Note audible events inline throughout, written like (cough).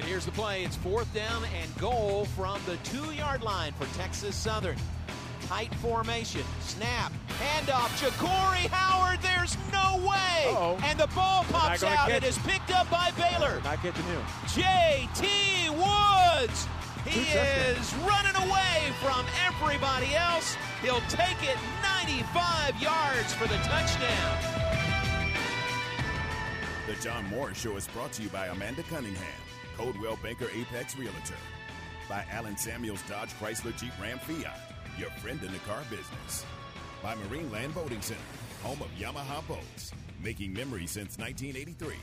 right, here's the play. It's fourth down and goal from the two yard line for Texas Southern. Tight formation. Snap. Handoff. Ja'Cory Howard. There's no way. Uh-oh. And the ball pops out. catch It is picked up by Baylor. Not getting him. J.T. Woods. He Two touchdowns. is running away from everybody else. He'll take it 95 yards for the touchdown. The John Morris Show is brought to you by Amanda Cunningham, Coldwell Banker Apex Realtor, by Allen Samuels Dodge Chrysler Jeep Ram Fiat, your friend in the car business, by Marine Land Boating Center, home of Yamaha boats, making memories since 1983,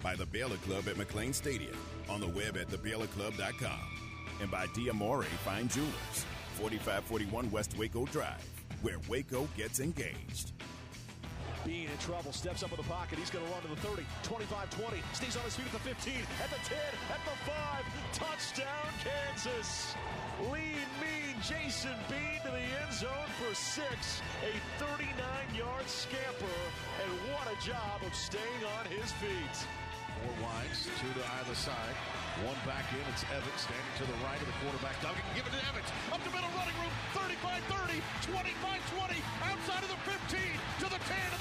by the Baylor Club at McLane Stadium, on the web at thebaylorclub.com, and by Diamore Fine Jewelers, 4541 West Waco Drive, where Waco gets engaged. Bean in trouble, steps up in the pocket. He's going to run to the 30, 25 20. Stays on his feet at the 15, at the 10, at the 5. Touchdown, Kansas. Lean, mean Jason Bean to the end zone for six. A 39 yard scamper. And what a job of staying on his feet. Four wides, two to either side. One back in. It's Evans standing to the right of the quarterback. Duggan can give it to Evans. Up the middle, running room. 35 30, 25 20. Outside of the 15, to the 10,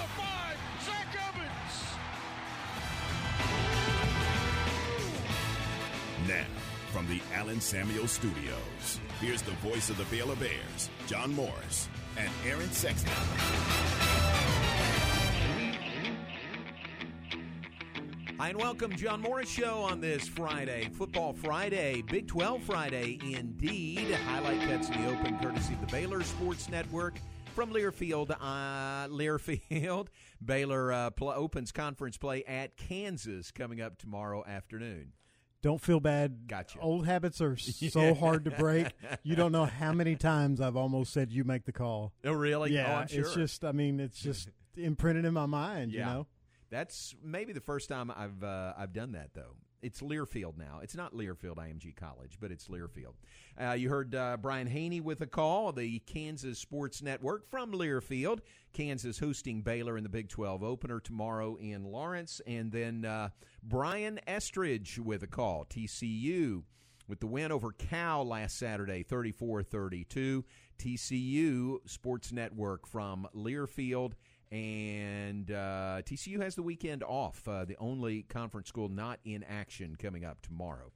Now, from the Allen Samuel Studios, here's the voice of the Baylor Bears, John Morris, and Aaron Sexton. Hi, and welcome, John Morris Show on this Friday, Football Friday, Big 12 Friday, indeed. Highlight cuts in the open, courtesy of the Baylor Sports Network from Learfield. Uh, Learfield, (laughs) Baylor uh, pl- opens conference play at Kansas coming up tomorrow afternoon. Don't feel bad. Gotcha. Old habits are (laughs) so hard to break. You don't know how many times I've almost said you make the call. Oh, really? Yeah, oh, I'm sure. it's just. I mean, it's just (laughs) imprinted in my mind. Yeah. You know. That's maybe the first time I've uh, I've done that though. It's Learfield now. It's not Learfield IMG College, but it's Learfield. Uh, you heard uh, Brian Hanni with a call, the Kansas Sports Network from Learfield. Kansas hosting Baylor in the Big 12 opener tomorrow in Lawrence. And then uh, Brian Estridge with a call, TCU. With the win over Cal last Saturday, 34 32. TCU Sports Network from Learfield and uh, TCU has the weekend off. Uh, the only conference school not in action coming up tomorrow.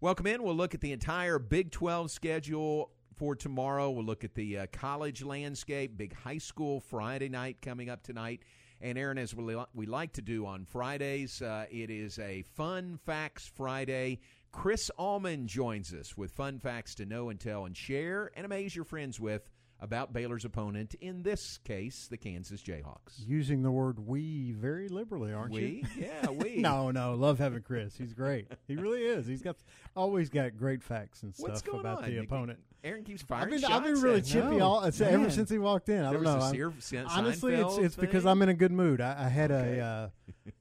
Welcome in. We'll look at the entire Big 12 schedule for tomorrow. We'll look at the uh, college landscape, big high school Friday night coming up tonight. And Aaron, as we, we like to do on Fridays, uh, it is a Fun Facts Friday. Chris Allman joins us with fun facts to know and tell and share and amaze your friends with about Baylor's opponent, in this case, the Kansas Jayhawks. Using the word "we" very liberally, aren't We? you? Yeah, we. (laughs) no, no. Love having Chris. He's great. He really is. He's got always got great facts and stuff What's going about on? the opponent. Aaron keeps I've firing been, shots I've been really chippy No. all ever since he walked in. I There don't was know. I'm- honestly, it's it's because? I'm in a good mood. I, I had Okay. a uh,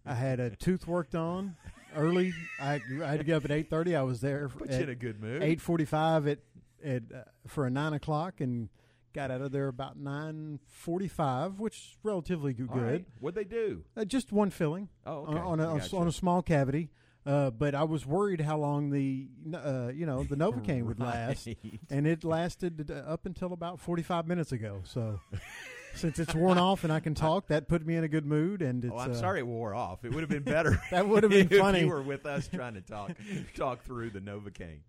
I had a tooth worked on early. I, I had to get up at eight thirty. I was there Put at you in a good mood. eight forty five at at uh, for a nine o'clock and got out of there about nine forty five, which is relatively good. All right. What'd they do? Uh, just one filling. Oh, on- okay. on, a, I gotcha. on a small cavity. Uh, but I was worried how long the uh, you know the Novocaine would (laughs) last, and it lasted up until about forty five minutes ago. So (laughs) since it's worn off and I can talk, that put me in a good mood. And it's, Oh, I'm uh, sorry it wore off. It would have been better. (laughs) That would have been if funny. you were with us trying to talk talk through the Novocaine.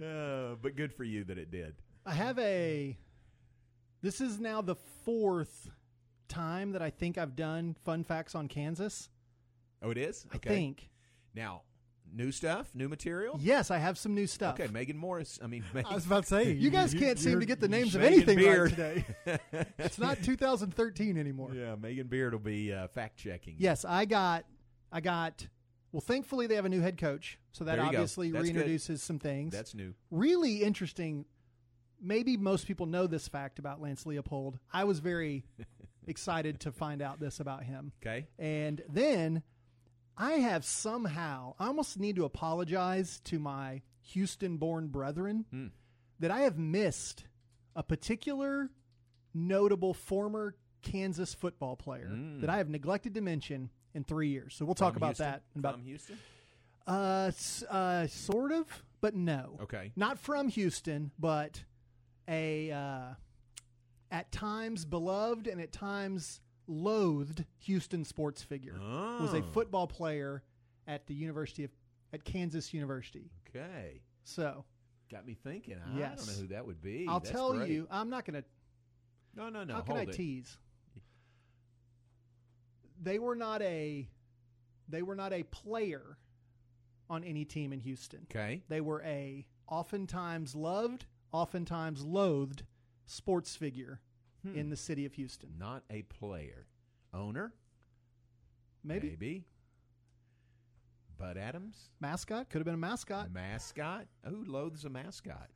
Uh, but good for you that it did. I have a. This is now the fourth time that I think I've done fun facts on Kansas. Oh, it is. I think. Now, new stuff, new material. Yes, I have some new stuff. Okay, Megan Morris. I mean, Megan, I was about to say You guys can't seem to get the names of Megan anything Beard. right today. (laughs) it's not 2013 anymore. yeah, Megan Beard will be uh, fact checking. Yes, I got. I got. Well, thankfully they have a new head coach, so that There you go. obviously That's good. reintroduces some things. that's new. really interesting. Maybe most people know this fact about Lance Leipold. I was very (laughs) excited to find out this about him. Okay. And then I have somehow, I almost need to apologize to my Houston born brethren Hmm. that I have missed a particular notable former Kansas football player that I have neglected to mention in three years. So we'll talk. About Houston? that in about From Houston. Uh, uh, sort of, but no. Okay. Not from Houston, but a uh, at times beloved and at times loathed Houston sports figure. Was a Oh. football player at the University of at Kansas University. Okay. So Got me thinking. I don't know who that would be. I'll That's tell great. you, I'm not going to. No, no, no. how can I it. tease? They were not a. They were not a player on any team in Houston. Okay. They were a oftentimes loved, oftentimes loathed sports figure Hmm. in the city of Houston. Not a player. Owner? Maybe, Maybe. Bud Adams? mascot could have been a mascot. Mascot? Who loathes a mascot?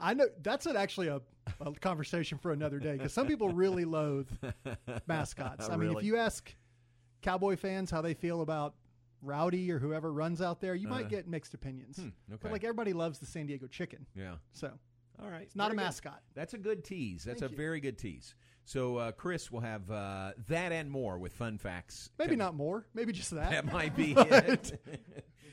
I know that's an, actually a, a conversation for another day because some people really loathe (laughs) mascots. I mean, if you ask Cowboy fans how they feel about Rowdy or whoever runs out there, you might Uh-huh. get mixed opinions. Hmm, okay. But like everybody loves the San Diego Chicken, Yeah. so All right. it's not a Very good. mascot. That's a good tease. That's Thank a you. very good tease. So, uh, Chris will have uh, that and more with fun facts. Maybe coming- not more. Maybe just that. That might be (laughs) But- (laughs) it.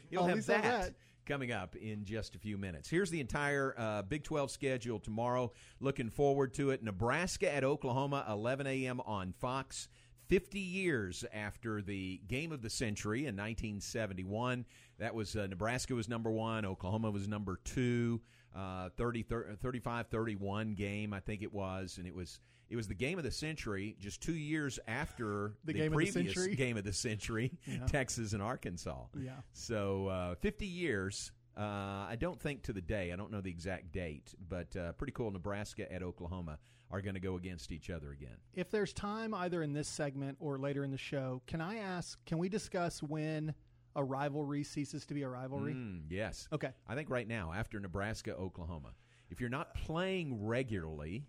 You'll have leave it at that, that. coming up in just a few minutes. Here's the entire uh, Big 12 schedule tomorrow. Looking forward to it. Nebraska at Oklahoma, 11 a.m. on Fox. 50 years after the game of the century in 1971. That was uh, Nebraska was number one, Oklahoma was number two. Uh, 30, 35 31 game, I think it was. And it was it was the game of the century just two years after (laughs) The game of the previous century? (laughs) game of the century, (laughs) Yeah. Texas and Arkansas. Yeah. So uh, 50 years. Uh, I don't think to the day. I don't know the exact date, but uh, pretty cool. Nebraska at Oklahoma are going to go against each other again. If there's time, either in this segment or later in the show, can I ask? Can we discuss when a rivalry ceases to be a rivalry? Mm, yes. Okay. I think right now after Nebraska Oklahoma, if you're not playing regularly,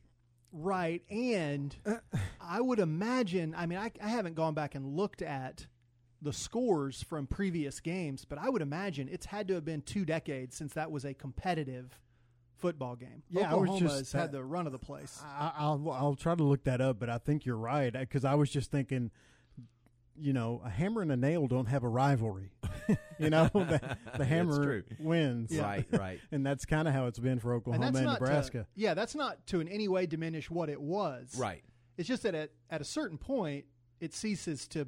Right. And (laughs) I would imagine, I mean, I, I haven't gone back and looked at the scores from previous games, but I would imagine it's had to have been two decades since that was a competitive football game. Yeah, I was Oklahoma's just- had the run of the place. I, I'll I'll try to look that up, but I think you're right because I was just thinking, you know, a hammer and a nail don't have a rivalry. (laughs) you know, the, the hammer wins, right, right. (laughs) and that's kind of how it's been for Oklahoma that's and, Nebraska. To, yeah, that's not to in any way diminish what it was. Right. It's just that at, at a certain point, it ceases to.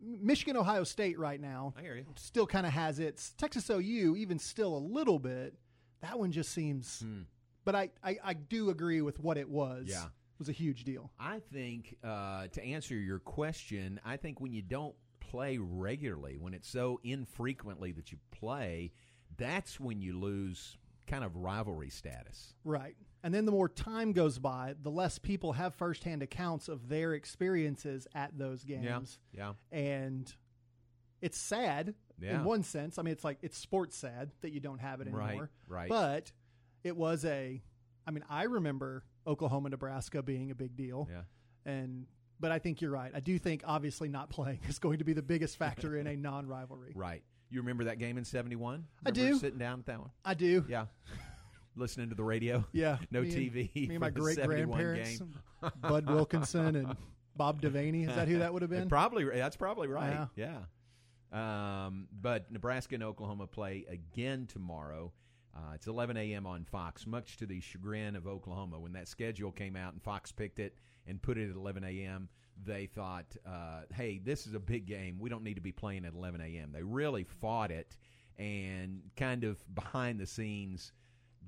Michigan, Ohio State, right now, I hear you. still kind of has its Texas OU, even still a little bit. That one just seems. Hmm. But I, I, I do agree with what it was. Yeah. Was a huge deal. I think uh, to answer your question, I think when you don't play regularly, when it's so infrequently that you play, that's when you lose kind of rivalry status. Right. And then the more time goes by, the less people have firsthand accounts of their experiences at those games. Yeah. yeah. And it's sad Yeah. in one sense. I mean, it's like it's sports sad that you don't have it Right, anymore. right. But it was a, I mean, I remember Oklahoma, Nebraska being a big deal. Yeah. And, but I think you're right. I do think obviously not playing is going to be the biggest factor in a (laughs) non rivalry. Right. You remember that game in 71? I do. Sitting down at that one? I do. Yeah. (laughs) Listening to the radio? Yeah. (laughs) No me and- TV. me and my great 71 grandparents. Bud Wilkinson and Bob Devaney. Is that who that would have been? Probably that's probably right. Yeah. Yeah. Um, but Nebraska and Oklahoma play again tomorrow. Uh, it's 11 a.m. on Fox, much to the chagrin of Oklahoma. When that schedule came out and Fox picked it and put it at 11 a.m., they thought, uh, hey, this is a big game. We don't need to be playing at 11 a.m. They really fought it and kind of behind the scenes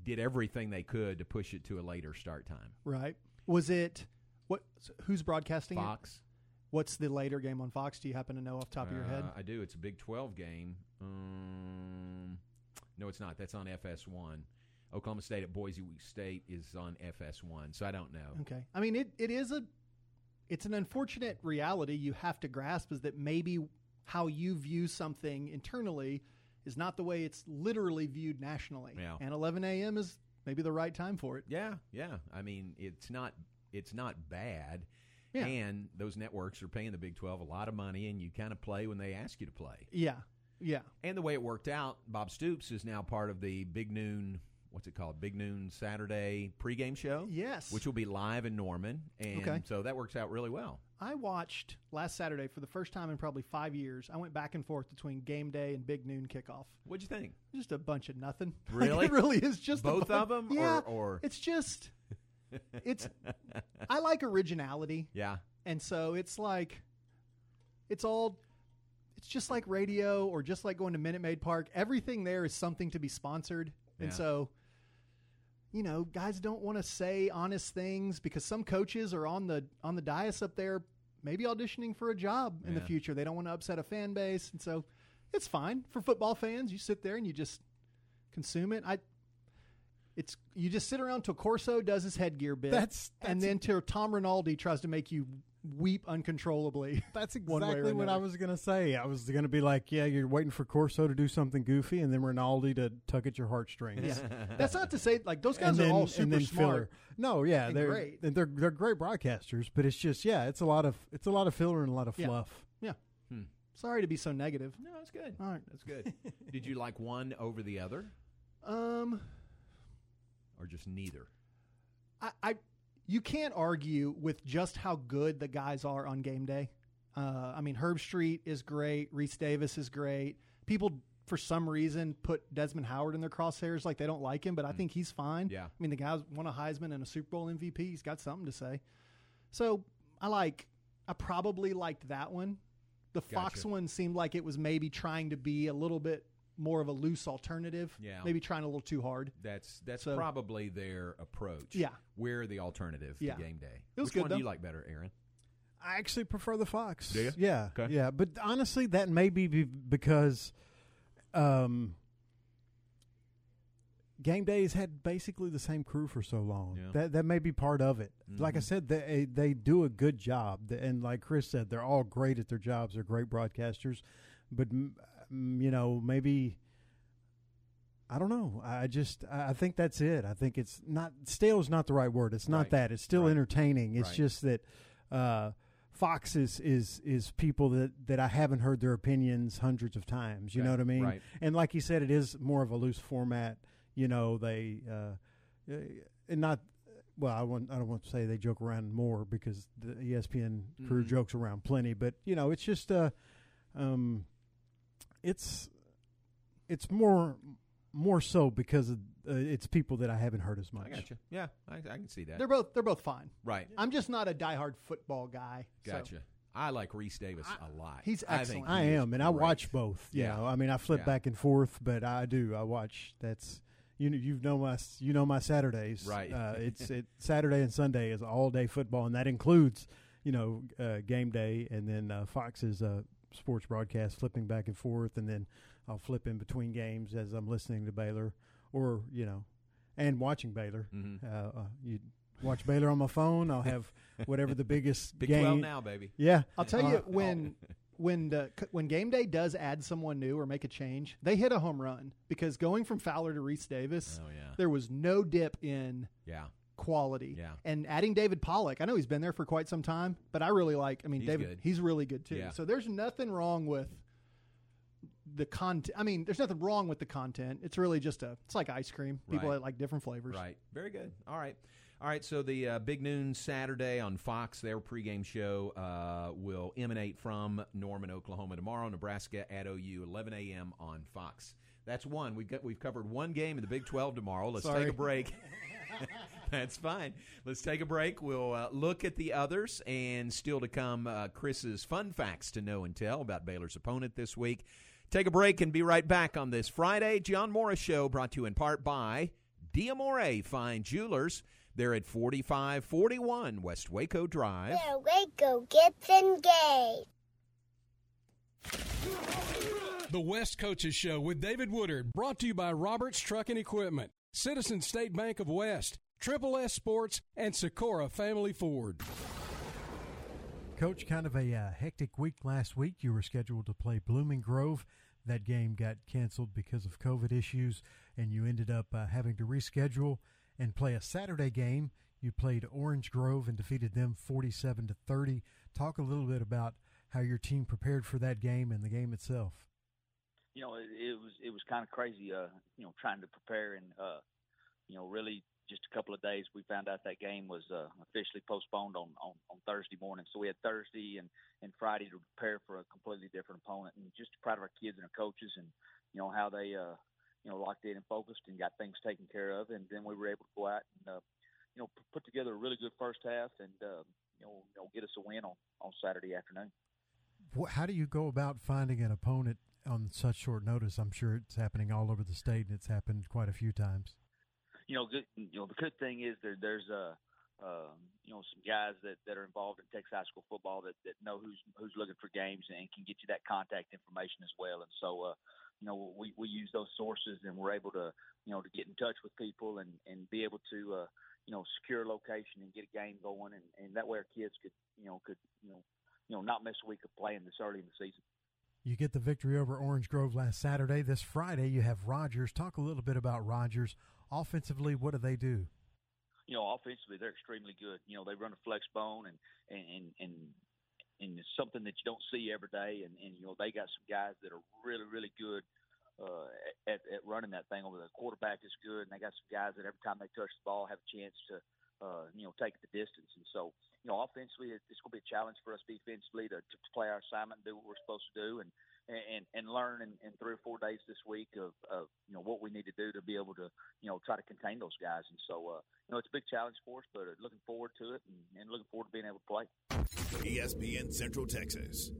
did everything they could to push it to a later start time. Right. Was it what? Who's broadcasting it? Fox. What's the later game on Fox? Do you happen to know off the top of your head? Uh, I do. It's a Big 12 game. Um, no, it's not. That's on FS1. Oklahoma State at Boise State is on FS1, so I don't know. Okay. I mean, it, it is a, it's an unfortunate reality you have to grasp is that maybe how you view something internally is not the way it's literally viewed nationally. Yeah. And 11 a.m. is maybe the right time for it. Yeah, yeah. I mean, it's not it's not bad. Yeah. And those networks are paying the Big 12 a lot of money, and you kind of play when they ask you to play. Yeah. Yeah. And the way it worked out, Bob Stoops is now part of the Big Noon what's it called? Big Noon Saturday pregame show. Yes. which will be live in Norman, and Okay. so that works out really well. I watched last Saturday for the first time in probably five years. I went back and forth between game day and big noon kickoff. What'd you think? Just a bunch of nothing. Like, (laughs) Really? it really is just a Both of 'em, or- Yeah, or- it's just (laughs) it's. I like originality, Yeah, and so it's like it's all. It's just like radio, or just like going to Minute Maid Park. Everything there is something to be sponsored, and so you know, guys don't want to say honest things because some coaches are on the on the dais up there, maybe auditioning for a job in the future. They don't want to upset a fan base, and so it's fine for football fans. You sit there and you just consume it. I. It's you just sit around till Corso does his headgear bit, That's- and then till Tom Rinaldi tries to make you weep uncontrollably. (laughs) That's one way or exactly what I was going to say. I was going to be like, yeah, you're waiting for Corso to do something goofy, and then Rinaldi to tug at your heartstrings. Yeah. (laughs) That's not to say like those guys and then, are all and super then smart. filler. No, yeah, and they're great. and they're they're great broadcasters, but it's just yeah, it's a lot of it's a lot of filler and a lot of Yeah. fluff. Yeah. Hmm. Sorry to be so negative. no, that's good. All right. That's good. Did you like one over the other, (laughs) Um, or just neither? I, I you can't argue with just how good the guys are on game day. Uh, I mean, Herbstreit is great. Rece Davis is great. People, for some reason, put Desmond Howard in their crosshairs like they don't like him, but I think he's fine. Yeah. I mean, the guy's won a Heisman and a Super Bowl MVP. He's got something to say. So I like. I probably liked that one. The Fox Gotcha. one seemed like it was maybe trying to be a little bit more of a loose alternative. Yeah. Maybe trying a little too hard. That's that's So- probably their approach. Yeah. we're the alternative Yeah. to game day. It was Which good, one do you like better, Aaron? I actually prefer the Fox. Do you? Yeah, Okay. yeah. But honestly, that may be be- because um, game days had basically the same crew for so long. Yeah. That that may be part of it. Like I said, they they do a good job, and like Chris said, they're all great at their jobs. They're great broadcasters, but you know maybe. I don't know. I just I think that's it. I think it's not stale is not the right word. It's not Right. that. It's still Right. entertaining. It's Right. just that uh, Fox is is is people that that I haven't heard their opinions hundreds of times. You know what I mean? And like you said, it is more of a loose format. You know, they uh, uh, and not. Well, I want. I don't want to say they joke around more because the ESPN crew Mhm. jokes around plenty. But you know, it's just uh, um, it's it's more more so because of, uh, it's people that I haven't heard as much. I got you. Yeah, I, I can see that. They're both they're both fine. right. I'm just not a diehard football guy. so- Gotcha. I like Rece Davis a lot. he's excellent. I he is am, and I great. watch both. You Yeah. know, I mean, I flip Yeah. back and forth, but I do. I watch. That's you know, you know my you know my Saturdays. Right. Uh, (laughs) it's it Saturday and Sunday is all day football, and that includes you know uh, game day, and then uh, Fox's uh, sports broadcast, flipping back and forth, and then I'll flip in between games as I'm listening to Baylor, or you know, and watching Baylor. Mhm. Uh, uh, you watch Baylor on my phone. I'll have whatever the biggest (laughs) Big game. Twelve now, baby. Yeah, I'll tell you Uh, (laughs) when when the when game day does add someone new or make a change, they hit a home run because going from Fowler to Rece Davis, Oh yeah. there was no dip in Yeah. Quality. Yeah. And adding David Pollack, I know he's been there for quite some time, but I really like. I mean, He's David, good. he's really good too. Yeah. So there's nothing wrong with the content. I mean, there's nothing wrong with the content. It's really just a. It's like ice cream. People Right. that like different flavors. Right. Very good. All right. All right. So the uh, Big Noon Saturday on Fox, their pregame show uh, will emanate from Norman, Oklahoma tomorrow. Nebraska at OU, 11 a.m. on Fox. That's one. We've got we've covered one game in the Big 12 tomorrow. Let's Sorry. take a break. (laughs) (laughs) That's fine. Let's take a break. We'll uh, look at the others, and still to come, uh, Chris's fun facts to know and tell about Baylor's opponent this week. Take a break and be right back on this Friday. John Morris Show brought to you in part by Diamore Fine Jewelers. They're at 4541 West Waco Drive. There, Waco gets engaged. The West Coaches Show with David Woodard, brought to you by Roberts Truck and Equipment, Citizen State Bank of West, Triple S Sports, and Socorro Family Ford. Coach, kind of a uh, hectic week last week. You were scheduled to play Blooming Grove. That game got canceled because of COVID issues, and you ended up uh, having to reschedule and play a Saturday game. You played Orange Grove and defeated them 47 to 30. Talk a little bit about how your team prepared for that game and the game itself. you know, it, it was it was kind of crazy, uh, you know, trying to prepare and uh, you know, really just a couple of days, we found out that game was uh, officially postponed on, on, on Thursday morning. So we had Thursday and, and Friday to prepare for a completely different opponent. And just proud of our kids and our coaches and, you know, how they, uh, you know, locked in and focused and got things taken care of. And then we were able to go out and, uh, you know, put together a really good first half and, uh, you know, you know, get us a win on, on Saturday afternoon. How do you go about finding an opponent on such short notice? I'm sure it's happening all over the state, and it's happened quite a few times you know, good, you know, the good thing is there, there's a, uh, you know, some guys that, that are involved in Texas high school football that, that know who's who's looking for games and can get you that contact information as well. And so, uh, you know, we, we use those sources and we're able to, you know, to get in touch with people and, and be able to, uh, you know, secure a location and get a game going. And, and that way our kids could, you know, could, you know, you know, not miss a week of playing this early in the season. You get the victory over Orange Grove last Saturday. This Friday, you have Rogers. Talk a little bit about Rogers. Offensively, what do they do? You know, offensively, they're extremely good. You know, they run a flex bone and and and and it's something that you don't see every day. And and you know, they got some guys that are really really good uh, at, at running that thing over. The quarterback is good, and they got some guys that every time they touch the ball have a chance to uh, you know, take the distance. And so, you know, offensively, it's going to be a challenge for us defensively to, to play our assignment, do what we're supposed to do, and and and learn in, in three or four days this week of, of you know what we need to do to be able to you know try to contain those guys. And so, uh, you know, it's a big challenge for us, but looking forward to it and, and looking forward to being able to play. ESPN Central Texas.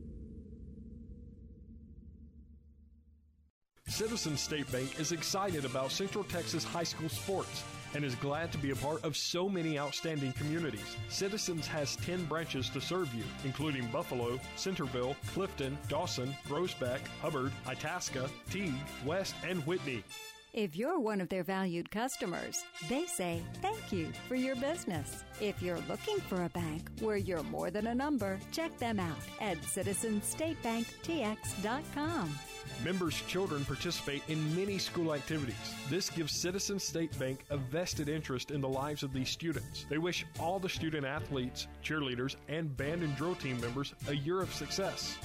Citizens State Bank is excited about Central Texas high school sports and is glad to be a part of so many outstanding communities. Citizens has 10 branches to serve you, including Buffalo, Centerville, Clifton, Dawson, Groesbeck, Hubbard, Itasca, Teague, West, and Whitney. If you're one of their valued customers, they say thank you for your business. If you're looking for a bank where you're more than a number, check them out at citizenstatebanktx.com. Members' children participate in many school activities. This gives Citizen State Bank a vested interest in the lives of these students. They wish all the student athletes, cheerleaders, and band and drill team members a year of success.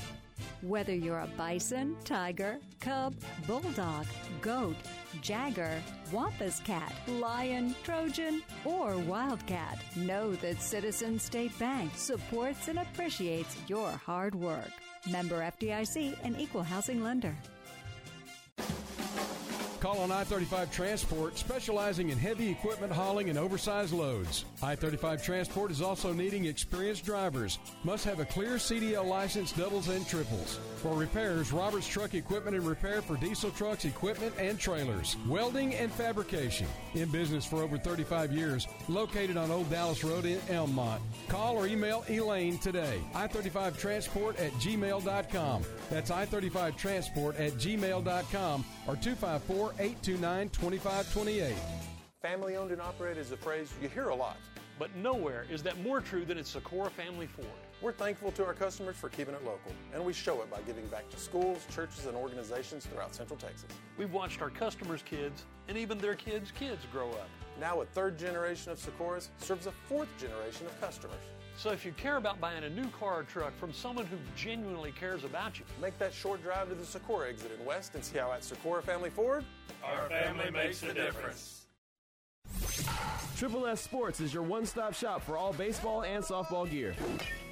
Whether you're a bison, tiger, cub, bulldog, goat, jagger, wampus cat, lion, trojan, or wildcat, know that Citizen State Bank supports and appreciates your hard work. Member FDIC and equal housing lender. Call on I 35 Transport, specializing in heavy equipment hauling and oversized loads. I 35 Transport is also needing experienced drivers. Must have a clear CDL license, doubles and triples. For repairs, Roberts Truck Equipment and Repair for diesel trucks, equipment, and trailers. Welding and fabrication. In business for over 35 years. Located on Old Dallas Road in Elm Mott. Call or email Elaine today. I 35 Transport at gmail.com. That's I 35 Transport at gmail.com or 254 829 2528. Family owned and operated is a phrase you hear a lot. But nowhere is that more true than at Socorro Family Ford. We're thankful to our customers for keeping it local, and we show it by giving back to schools, churches, and organizations throughout Central Texas. We've watched our customers' kids and even their kids' kids grow up. Now, a third generation of Socorros serves a fourth generation of customers. So if you care about buying a new car or truck from someone who genuinely cares about you, make that short drive to the Socorro exit in West and see how at Socorro Family Ford, our family makes a difference. Triple S Sports is your one stop shop for all baseball and softball gear.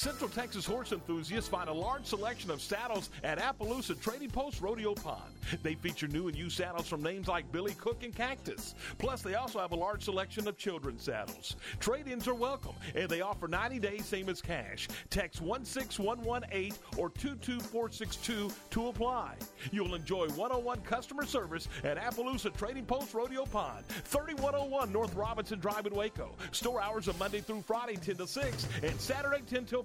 Central Texas horse enthusiasts find a large selection of saddles at Appaloosa Trading Post Rodeo Pond. They feature new and used saddles from names like Billy Cook and Cactus. Plus, they also have a large selection of children's saddles. Trade ins are welcome, and they offer 90 days, same as cash. Text 16118 or 22462 to apply. You'll enjoy 101 customer service at Appaloosa Trading Post Rodeo Pond, 3101 North Robinson Drive in Waco. Store hours are Monday through Friday, 10 to 6, and Saturday, 10 till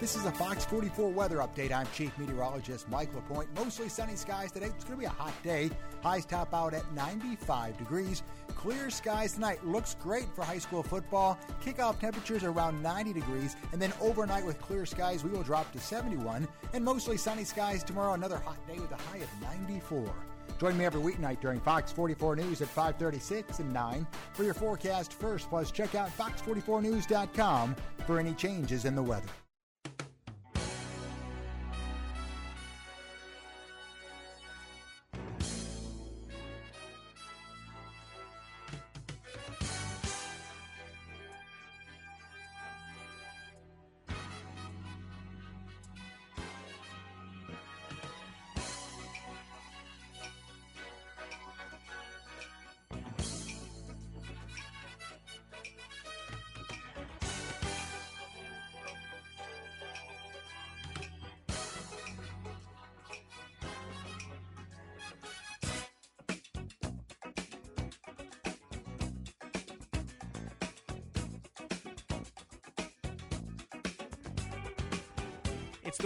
This is a Fox 44 weather update. I'm Chief Meteorologist Mike LaPointe. Mostly sunny skies today. It's going to be a hot day. Highs top out at 95 degrees. Clear skies tonight. Looks great for high school football. Kickoff temperatures around 90 degrees. And then overnight with clear skies, we will drop to 71. And mostly sunny skies tomorrow. Another hot day with a high of 94. Join me every weeknight during Fox 44 News at 536 and 9 for your forecast first. Plus, check out fox44news.com for any changes in the weather.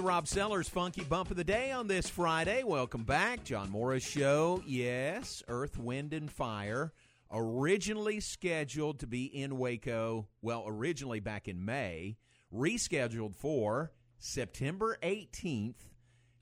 The Rob Sellers Funky Bump of the Day on this Friday. Welcome back. John Morris Show. Yes, Earth, Wind, and Fire. Originally scheduled to be in Waco, well, originally back in May, rescheduled for September 18th.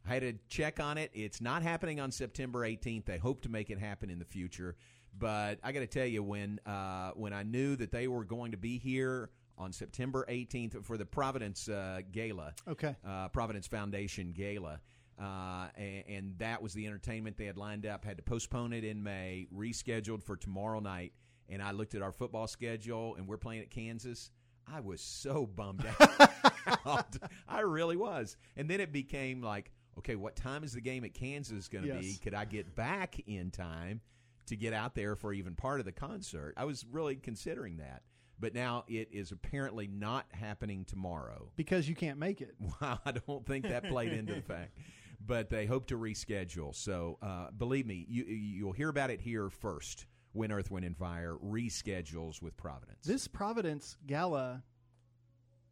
I had to check on it. It's not happening on September 18th. They hope to make it happen in the future. But I got to tell you, when uh, when I knew that they were going to be here on September 18th for the Providence uh, Gala. Okay. Uh, Providence Foundation Gala. Uh, and, and, that was the entertainment they had lined up. Had to postpone it in May, rescheduled for tomorrow night. And I looked at our football schedule, and we're playing at Kansas. I was so bummed out. (laughs) I really was. And then it became like, okay, what time is the game at Kansas going to Yes. be? Could I get back in time to get out there for even part of the concert? I was really considering that. But now it is apparently not happening tomorrow. (laughs) because you can't make it. Wow, I don't think that played into the fact. (laughs) But they hope to reschedule. So uh, believe me, you, you'll hear about it here first when Earth, Wind, and Fire reschedules with Providence. This Providence Gala,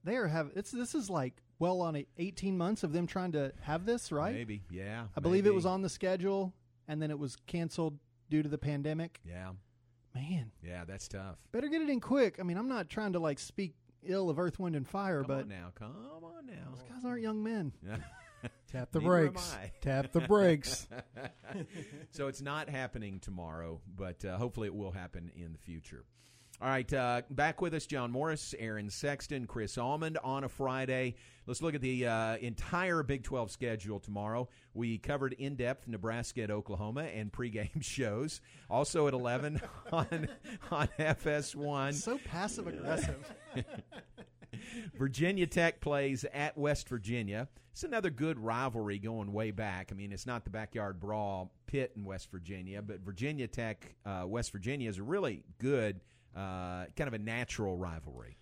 they are have it's this is like well on 18 months of them trying to have this, right? Maybe, yeah. I believe it was on the schedule and then it was canceled due to the pandemic. Yeah, Man, yeah, that's tough. better get it in quick. I mean, I'm not trying to like speak ill of Earth, Wind, and Fire, Come but on now, come on now. those guys aren't young men. (laughs) Tap the Neither brakes. (laughs) Tap the brakes. (laughs) so it's not happening tomorrow, but uh, hopefully it will happen in the future. All right, uh, back with us, John Morris, Aaron Sexton, Chris Allman on a Friday. Let's look at the uh, entire Big 12 schedule tomorrow. We covered in depth Nebraska at Oklahoma and pregame (laughs) shows. Also at 11 (laughs) on, on FS1. So passive aggressive. (laughs) Virginia Tech plays at West Virginia. It's another good rivalry going way back. I mean, it's not the backyard brawl Pitt in West Virginia, but Virginia Tech, uh, West Virginia is a really good, uh, kind of a natural rivalry.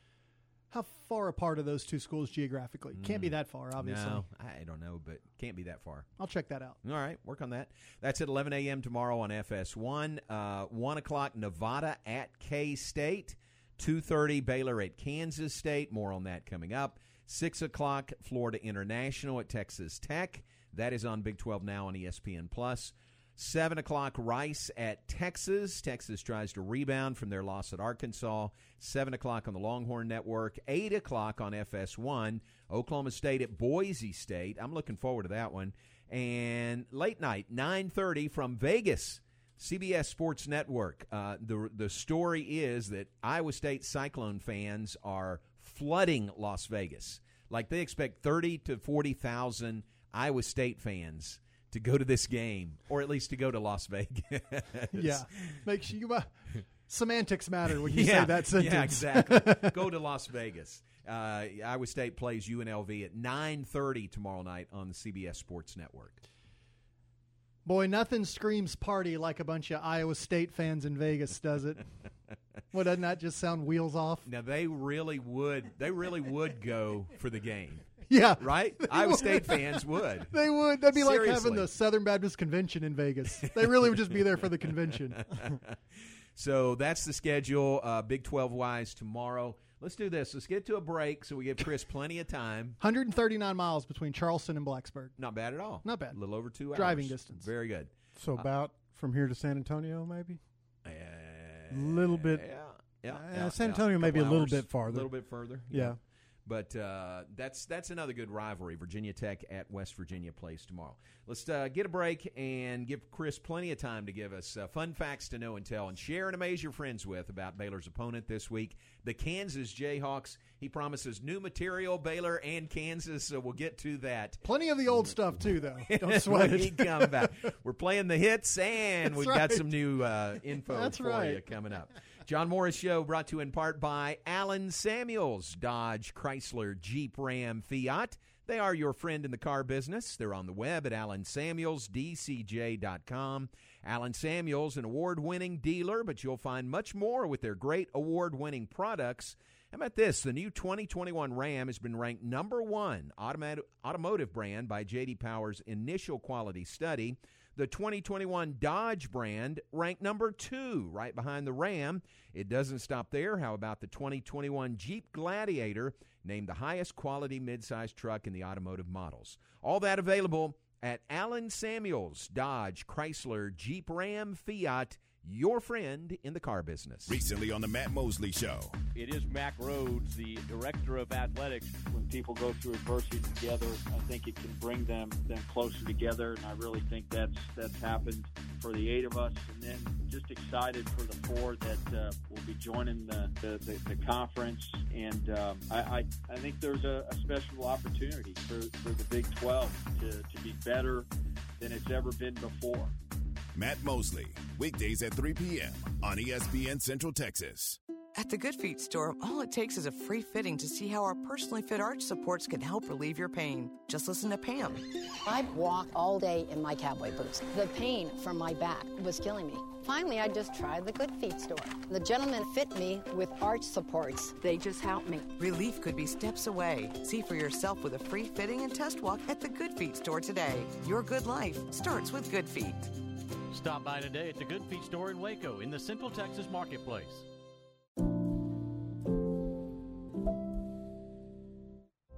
How far apart are those two schools geographically? Can't be that far, obviously. No, I don't know, but can't be that far. I'll check that out. All right, work on that. That's at 11 a.m. tomorrow on FS1. Uh, 1 o'clock, Nevada at K State. 2.30, Baylor at Kansas State. More on that coming up. 6 o'clock, Florida International at Texas Tech. That is on Big 12 now on ESPN+. Plus. 7 o'clock, Rice at Texas. Texas tries to rebound from their loss at Arkansas. 7 o'clock on the Longhorn Network. 8 o'clock on FS1. Oklahoma State at Boise State. I'm looking forward to that one. And late night, 9.30 from Vegas. CBS Sports Network. Uh, the the story is that Iowa State Cyclone fans are flooding Las Vegas. Like they expect thirty to forty thousand Iowa State fans to go to this game, or at least to go to Las Vegas. Yeah. Make sure you. Semantics matter when you yeah, say that sentence. Yeah, exactly. Go to Las Vegas. Uh, Iowa State plays UNLV at 9.30 tomorrow night on the CBS Sports Network. Boy, nothing screams party like a bunch of Iowa State fans in Vegas, does it? (laughs) well, doesn't that just sound wheels off? Now they really would. They really would go for the game. Yeah. right. (laughs) They Iowa would. State fans would. (laughs) They would. That'd be like having the Southern Baptist Convention in Vegas. They really would just be there for the convention. (laughs) so that's the schedule. Uh, Big Twelve wise tomorrow. Let's do this. Let's get to a break so we give Chris plenty of time. 139 miles between Charleston and Blacksburg. Not bad at all. Not bad. A little over two hours. Driving distance. Very good. So Uh, about from here to San Antonio, maybe. A little bit. Yeah. Yeah, Uh, yeah, San yeah. Antonio maybe a little hours, bit farther. A little bit further. Yeah. But uh, that's that's another good rivalry. Virginia Tech at West Virginia plays tomorrow. Let's uh, get a break and give Chris plenty of time to give us uh, fun facts to know and tell, and share and amaze your friends with about Baylor's opponent this week, the Kansas Jayhawks. He promises new material, Baylor and Kansas. So we'll get to that. Plenty of the old stuff too, though. (laughs) Don't sweat it. come back. We're playing the hits, and (laughs) That's we've got some new uh, info That's for right. you coming up. John Morris Show brought to you in part by Allen Samuels, Dodge, Chrysler, Jeep, Ram, Fiat. They are your friend in the car business. They're on the web at alansamuelsdcj.com. Allen Samuels, an award winning dealer, but you'll find much more with their great award winning products. How about this? The new 2021 Ram has been ranked number one automotive brand by JD Power's initial quality study. The 2021 Dodge brand ranked number two, right behind the Ram. It doesn't stop there. How about the 2021 Jeep Gladiator, named the highest quality midsize truck in the automotive models? All that available at Allen Samuels, Dodge, Chrysler, Jeep, Ram, Fiat, your friend in the car business. Recently on the Matt Mosley Show. It is Mack Rhoades, the director of athletics. When people go through adversity together, I think it can bring them them closer together, and I really think that's that's happened for the eight of us. And then just excited for the four that uh, will be joining the the, the, the conference. And um, I, I I think there's a, a special opportunity for, for the Big 12 to, to be better than it's ever been before. Matt Mosley, weekdays at 3 p.m. on ESPN Central Texas. At the Good Feet store, all it takes is a free fitting to see how our personally fit arch supports can help relieve your pain. Just listen to Pam. I walked all day in my cowboy boots. The pain from my back was killing me. Finally, I just tried the Good Feet store. The gentleman fit me with arch supports. They just helped me. Relief could be steps away. See for yourself with a free fitting and test walk at the Good Feet store today. Your good life starts with Good Feet. Stop by today at the Good Feet store in Waco in the Central Texas Marketplace.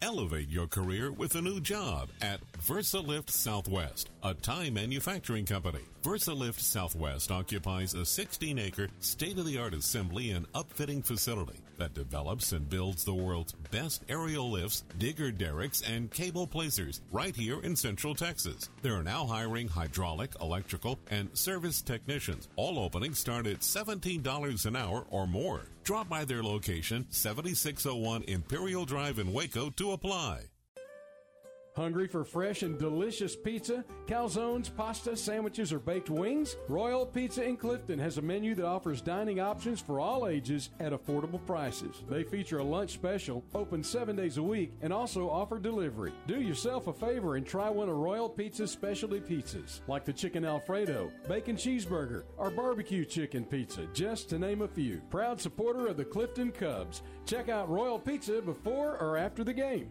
Elevate your career with a new job at VersaLift Southwest, a Time manufacturing company. VersaLift Southwest occupies a 16 acre, state of the art assembly and upfitting facility that develops and builds the world's best aerial lifts, digger derricks, and cable placers right here in Central Texas. They are now hiring hydraulic, electrical, and service technicians. All openings start at $17 an hour or more. Drop by their location, 7601 Imperial Drive in Waco, to apply. Hungry for fresh and delicious pizza, calzones, pasta, sandwiches, or baked wings? Royal Pizza in Clifton has a menu that offers dining options for all ages at affordable prices. They feature a lunch special, open seven days a week, and also offer delivery. Do yourself a favor and try one of Royal Pizza's specialty pizzas, like the chicken Alfredo, bacon cheeseburger, or barbecue chicken pizza, just to name a few. Proud supporter of the Clifton Cubs. Check out Royal Pizza before or after the game.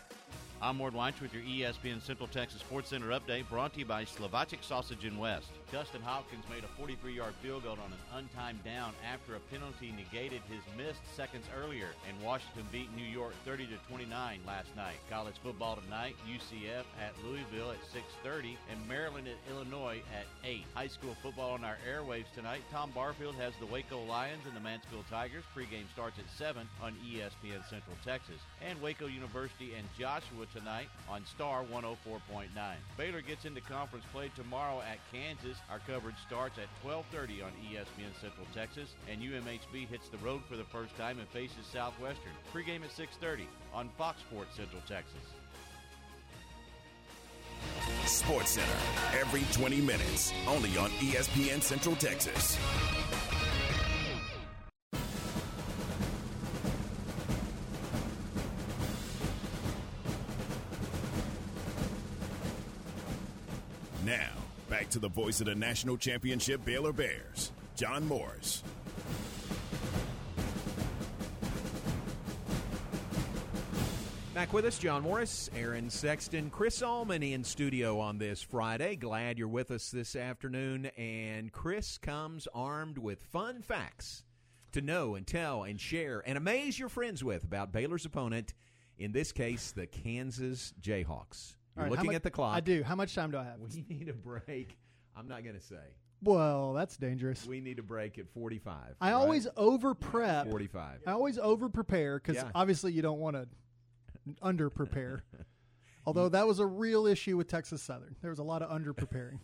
I'm Ward Weich with your ESPN Central Texas Sports Center update brought to you by Slovakic Sausage in West. Dustin Hopkins made a 43 yard field goal on an untimed down after a penalty negated his missed seconds earlier, and Washington beat New York 30 to 29 last night. College football tonight, UCF at Louisville at 6:30 and Maryland at Illinois at 8. High school football on our airwaves tonight. Tom Barfield has the Waco Lions and the Mansfield Tigers. Pregame starts at 7 on ESPN Central Texas. And Waco University and Joshua tonight on Star 104.9. Baylor gets into conference play tomorrow at Kansas. Our coverage starts at 12:30 on ESPN Central Texas, and UMHB hits the road for the first time and faces Southwestern. Pregame at 6:30 on Fox Sports Central Texas. Sports Center, every 20 minutes, only on ESPN Central Texas. To the voice of the national championship Baylor Bears, John Morris. Back with us, John Morris, Aaron Sexton, Chris Allman in studio on this Friday. Glad you're with us this afternoon. And Chris comes armed with fun facts to know and tell and share and amaze your friends with about Baylor's opponent, in this case, the Kansas Jayhawks. You're All right, how looking much- at the clock. I do. How much time do I have? We need a break. I'm not going to say. Well, that's dangerous. We need a break at 45. I right? always over prep. 45. I always over prepare because Yeah. obviously you don't want to under prepare. (laughs) Although that was a real issue with Texas Southern. There was a lot of under preparing.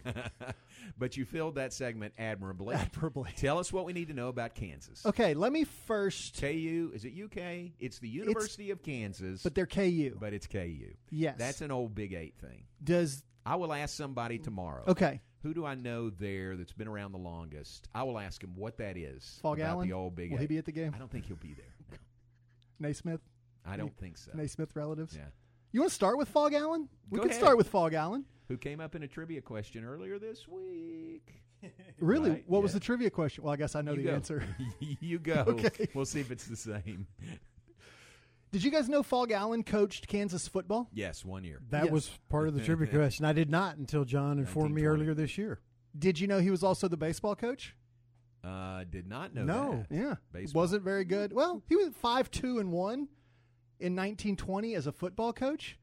(laughs) but you filled that segment admirably. Admirably. Tell us what we need to know about Kansas. Okay, let me first. KU, is it UK? It's the University of Kansas. But they're KU. But it's KU. Yes. That's an old Big Eight thing. Does I will ask somebody tomorrow. Okay. Who do I know there that's been around the longest? I will ask him what that is. Phog about Allen? the old Big Will he be at the game? I don't think he'll be there. (laughs) Naismith? I don't think so. Naismith relatives? Yeah. You want to start with Phog Allen? We Go can ahead. start with Phog Allen. Who came up in a trivia question earlier this week? (laughs) Really? Right, What was the trivia question? Well, I guess I know You the go. answer. (laughs) you go. Okay. We'll see if it's the same. Did you guys know Phog Allen coached Kansas football? Yes, one year. That Yes. was part of the trivia (laughs) question. I did not until John informed me earlier this year. Did you know he was also the baseball coach? Uh, did not know No. that. Yeah. Baseball. Wasn't very good. Well, he was 5 2 and 1 in 1920 as a football coach,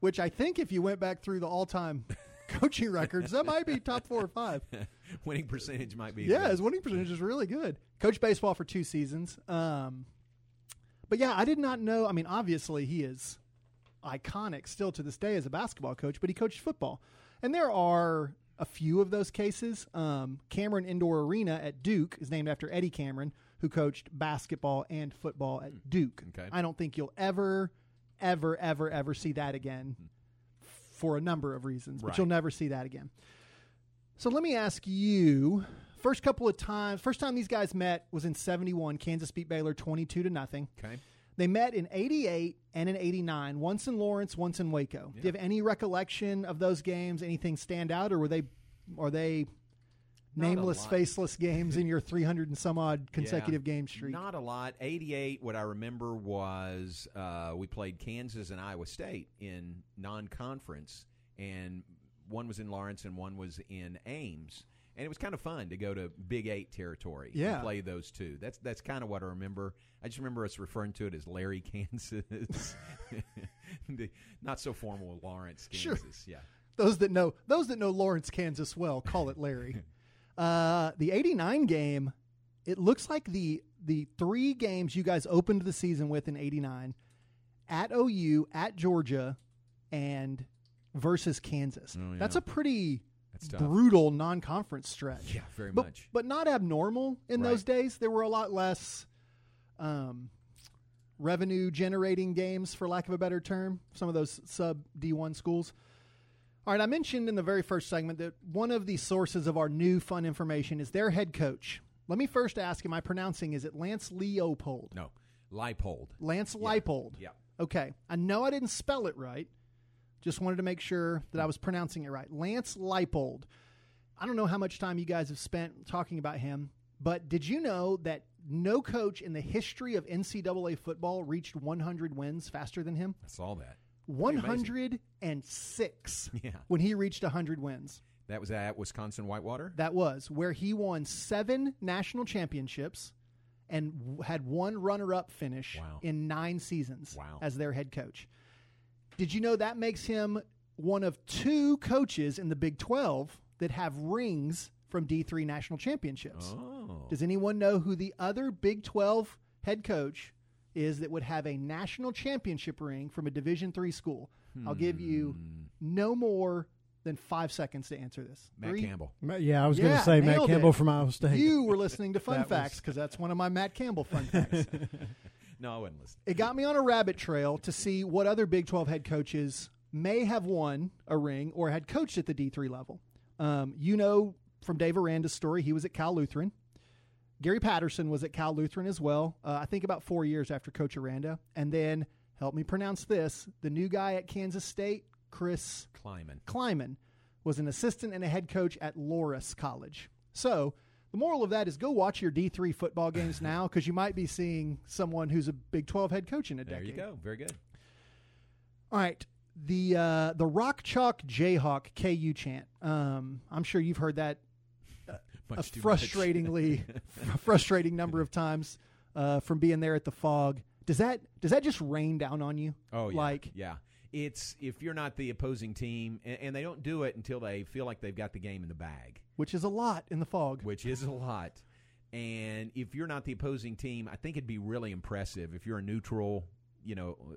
which I think if you went back through the all time (laughs) coaching records, that might be top four or five. (laughs) Winning percentage might be. Yeah, good. his winning percentage is really good. Coach baseball for two seasons. Um, but yeah, I did not know. I mean, obviously, he is iconic still to this day as a basketball coach, but he coached football. And there are a few of those cases. Um, Cameron Indoor Arena at Duke is named after Eddie Cameron, who coached basketball and football at Duke. Okay. I don't think you'll ever, ever, ever, ever see that again for a number of reasons, but you'll never see that again. So let me ask you first couple of times, first time these guys met was in 71. Kansas beat Baylor 22 to nothing. Okay. They met in 88 and in 89, once in Lawrence, once in Waco. Do you have any recollection of those games? Anything stand out, or were they, are they Not nameless, faceless games in your 300 and some odd (laughs) consecutive Yeah. game streak? Not a lot. 88, what I remember was uh, we played Kansas and Iowa State in non conference, and one was in Lawrence and one was in Ames. And it was kind of fun to go to Big Eight territory Yeah. and play those two. That's that's kind of what I remember. I just remember us referring to it as Larry, (laughs) Kansas. the not so formal Lawrence, (laughs) Sure. Kansas. Yeah. those that know those that know Lawrence, Kansas well call it Larry. (laughs) uh, the '89 game, it looks like the the three games you guys opened the season with in '89 at OU, at Georgia, and versus Kansas. Oh, yeah. That's a pretty Tough. brutal non-conference stretch. Yeah, very but, much. but not abnormal in those days. There were a lot less. Um, revenue generating games, for lack of a better term, some of those sub D1 schools. All right, I mentioned in the very first segment that one of the sources of our new fun information is their head coach. Let me first ask, am I pronouncing, is it Lance Leopold? No, Leipold. Lance Leipold. Yeah. Okay. I know I didn't spell it right. Just wanted to make sure that I was pronouncing it right. Lance Leipold. I don't know how much time you guys have spent talking about him, but did you know that no coach in the history of NCAA football reached 100 wins faster than him? I saw that. 106 (laughs) Yeah. when he reached 100 wins. That was at Wisconsin Whitewater? That was where he won seven national championships and had one runner up finish Wow. in nine seasons Wow. as their head coach. Did you know that makes him one of two coaches in the Big 12 that have rings from D3 national championships? Oh. Does anyone know who the other Big 12 head coach is that would have a national championship ring from a Division 3 school? I'll give you Hmm. no more than 5 seconds to answer this. Matt Three- Campbell. Ma- Yeah, I was going to say Matt Campbell it. from Iowa State. You were (laughs) listening to Fun That Facts was- because that's one of my Matt Campbell fun facts. (laughs) No, I wouldn't listen. it got me on a rabbit trail to see what other Big 12 head coaches may have won a ring or had coached at the D3 level. Um, you know from Dave Aranda's story, he was at Cal Lutheran. Gary Patterson was at Cal Lutheran as well, uh, I think about four years after Coach Aranda. And then, help me pronounce this, the new guy at Kansas State, Chris Klieman. Klieman, was an assistant and a head coach at Loras College. So, the moral of that is go watch your D3 football games (laughs) now because you might be seeing someone who's a Big 12 head coach in a There decade. There you go. Very good. All right. The uh, the Rock Chalk Jayhawk KU chant. Um, I'm sure you've heard that uh, (laughs) a frustratingly (laughs) frustrating number of times uh, from being there at the Phog. Does that does that just rain down on you? Oh, yeah. like yeah. It's if you're not the opposing team, and, and they don't do it until they feel like they've got the game in the bag, which is a lot in the Phog. which is a lot. And if you're not the opposing team, I think it'd be really impressive if you're a neutral, you know, uh,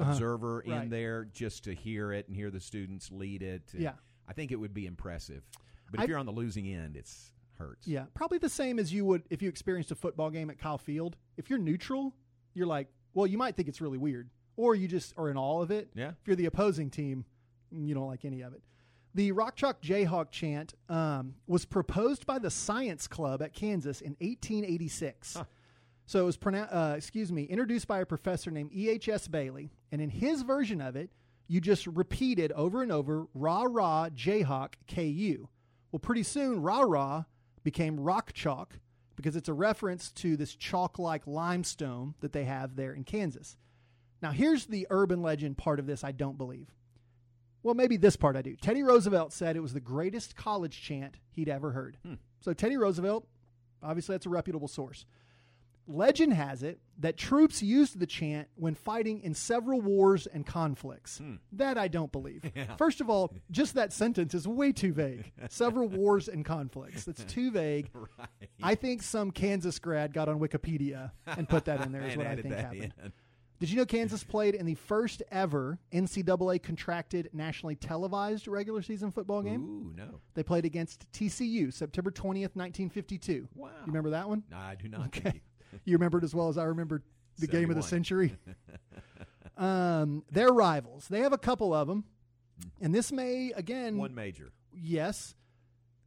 Uh-huh. observer in there just to hear it and hear the students lead it. Yeah. I think it would be impressive. But I- if you're on the losing end, it's hurts. Yeah, probably the same as you would if you experienced a football game at Kyle Field. If you're neutral, you're like, well, you might think it's really weird, or you just are in all of it. Yeah. If you're the opposing team, you don't like any of it. The Rock Chalk Jayhawk chant um, was proposed by the Science Club at Kansas in 1886. So it was, pronou- uh, excuse me, introduced by a professor named E.H.S. Bailey, and in his version of it, you just repeated over and over "Rah Rah Jayhawk KU." Well, pretty soon, "Rah Rah" became Rock Chalk because it's a reference to this chalk-like limestone that they have there in Kansas. Now, here's the urban legend part of this I don't believe. Well, maybe this part I do. Teddy Roosevelt said it was the greatest college chant he'd ever heard. So, Teddy Roosevelt, obviously, that's a reputable source. Legend has it that troops used the chant when fighting in several wars and conflicts. That I don't believe. (laughs) Yeah. First of all, (laughs) just that sentence is way too vague. several wars and conflicts. That's too vague. (laughs) Right. I think some Kansas grad got on Wikipedia and put that in there, is what I think happened. in. Did you know Kansas played in the first ever NCAA contracted nationally televised regular season football game? Ooh, no. They played against TCU September 20th, 1952. Wow. You remember that one? No, I do not. Okay. you (laughs) remember it as well as I remember the game of the century. (laughs) um, they're rivals. They have a couple of them. And this may, again. One major. Yes.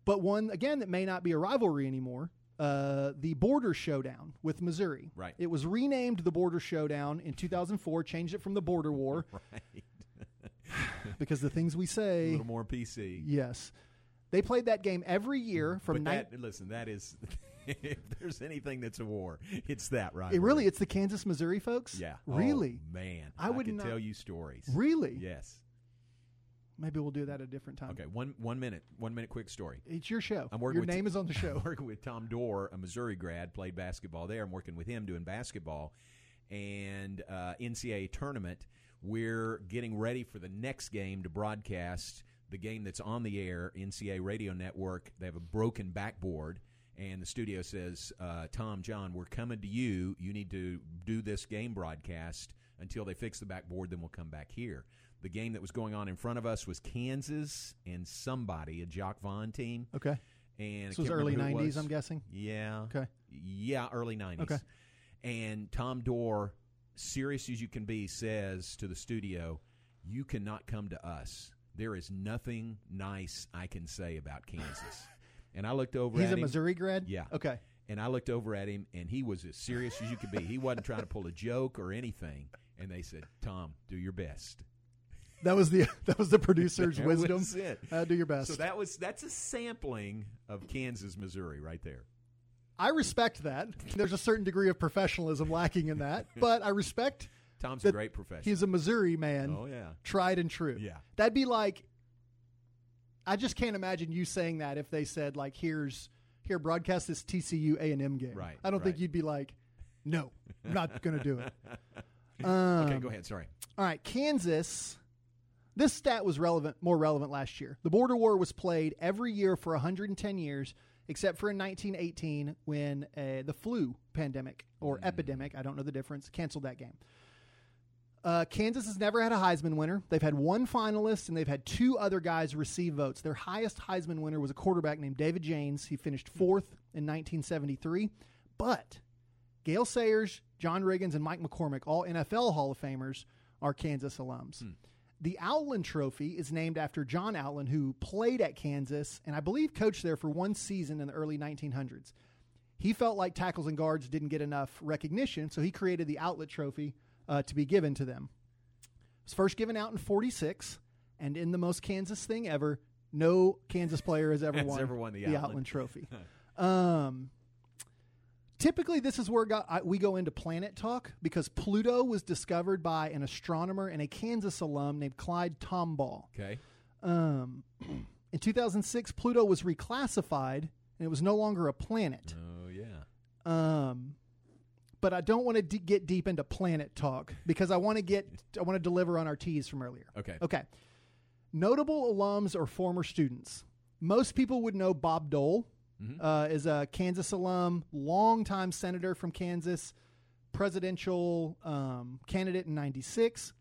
But one, again, that may not be a rivalry anymore. Uh, the Border Showdown with Missouri. Right. It was renamed the Border Showdown in 2004, changed it from the Border War (laughs) Right. because the things we say. A little more PC. Yes. They played that game every year from but ni- listen, that is (laughs) if there's anything that's a war, it's that right. It really, it's the Kansas Missouri folks. yeah. really. Oh, man, I would not, tell you stories. Really? Yes. Maybe we'll do that at a different time. Okay. One one minute. One minute. Quick story. It's your show. I'm working Your with name is on the (laughs) show. I'm working with Tom Dore, a Missouri grad, played basketball there. I'm working with him doing basketball and uh, NCAA tournament. We're getting ready for the next game to broadcast the game that's on the air. NCAA radio network. They have a broken backboard. And the studio says, uh, Tom, John, we're coming to you. You need to do this game broadcast until they fix the backboard, then we'll come back here. The game that was going on in front of us was Kansas and somebody, a Jock Vaughn team. Okay. And This was early remember who it 90s, was. I'm guessing? Yeah. Okay. Yeah, early 90s. Okay. And Tom Dore, serious as you can be, says to the studio, You cannot come to us. There is nothing nice I can say about Kansas. (laughs) and I looked over at him. He's a him. Missouri grad? Yeah. Okay. And I looked over at him, and he was as serious as you could be. He wasn't trying to pull a joke or anything. And they said, Tom, do your best. That was the (laughs) that was the producer's (laughs) That wisdom. was it. Uh, do your best. So that was that's a sampling of Kansas, Missouri, right there. I respect that. There's a certain degree of professionalism lacking in that, (laughs) but I respect. Tom's a great professional. He's a Missouri man. Oh, yeah. tried and true. Yeah. that'd be like. I just can't imagine you saying that if they said like, "Here's here, broadcast this TCU A and M game." Right, I don't think you'd be like, "No, I'm not going to do it." okay, Um, go ahead. Sorry. All right, Kansas. This stat was relevant, more relevant last year. The border war was played every year for 110 years, except for in 1918 when uh, the flu pandemic or epidemic, I don't know the difference, canceled that game. Uh, Kansas has never had a Heisman winner. They've had one finalist, and they've had two other guys receive votes. Their highest Heisman winner was a quarterback named David Jaynes. He finished fourth in 1973. But Gale Sayers, John Riggins, and Mike McCormack, all NFL Hall of Famers, are Kansas alums. The Outland Trophy is named after John Outland, who played at Kansas and I believe coached there for one season in the early 1900s. He felt like tackles and guards didn't get enough recognition, so he created the Outland Trophy uh, to be given to them. It was first given out in 46, and in the most Kansas thing ever, No Kansas player has ever (laughs) won ever won the Outland, Outland. Trophy. (laughs) um, typically, this is where go, I, we go into planet talk because Pluto was discovered by an astronomer and a Kansas alum named Clyde Tombaugh. Okay. Um, in 2006, Pluto was reclassified and it was no longer a planet. Oh yeah. Um, but I don't want to d- get deep into planet talk because I want to get I want to deliver on our teas from earlier. Okay. Okay. Notable alums or former students. Most people would know Bob Dole uh, is a Kansas alum, longtime senator from Kansas, presidential um, candidate in '96.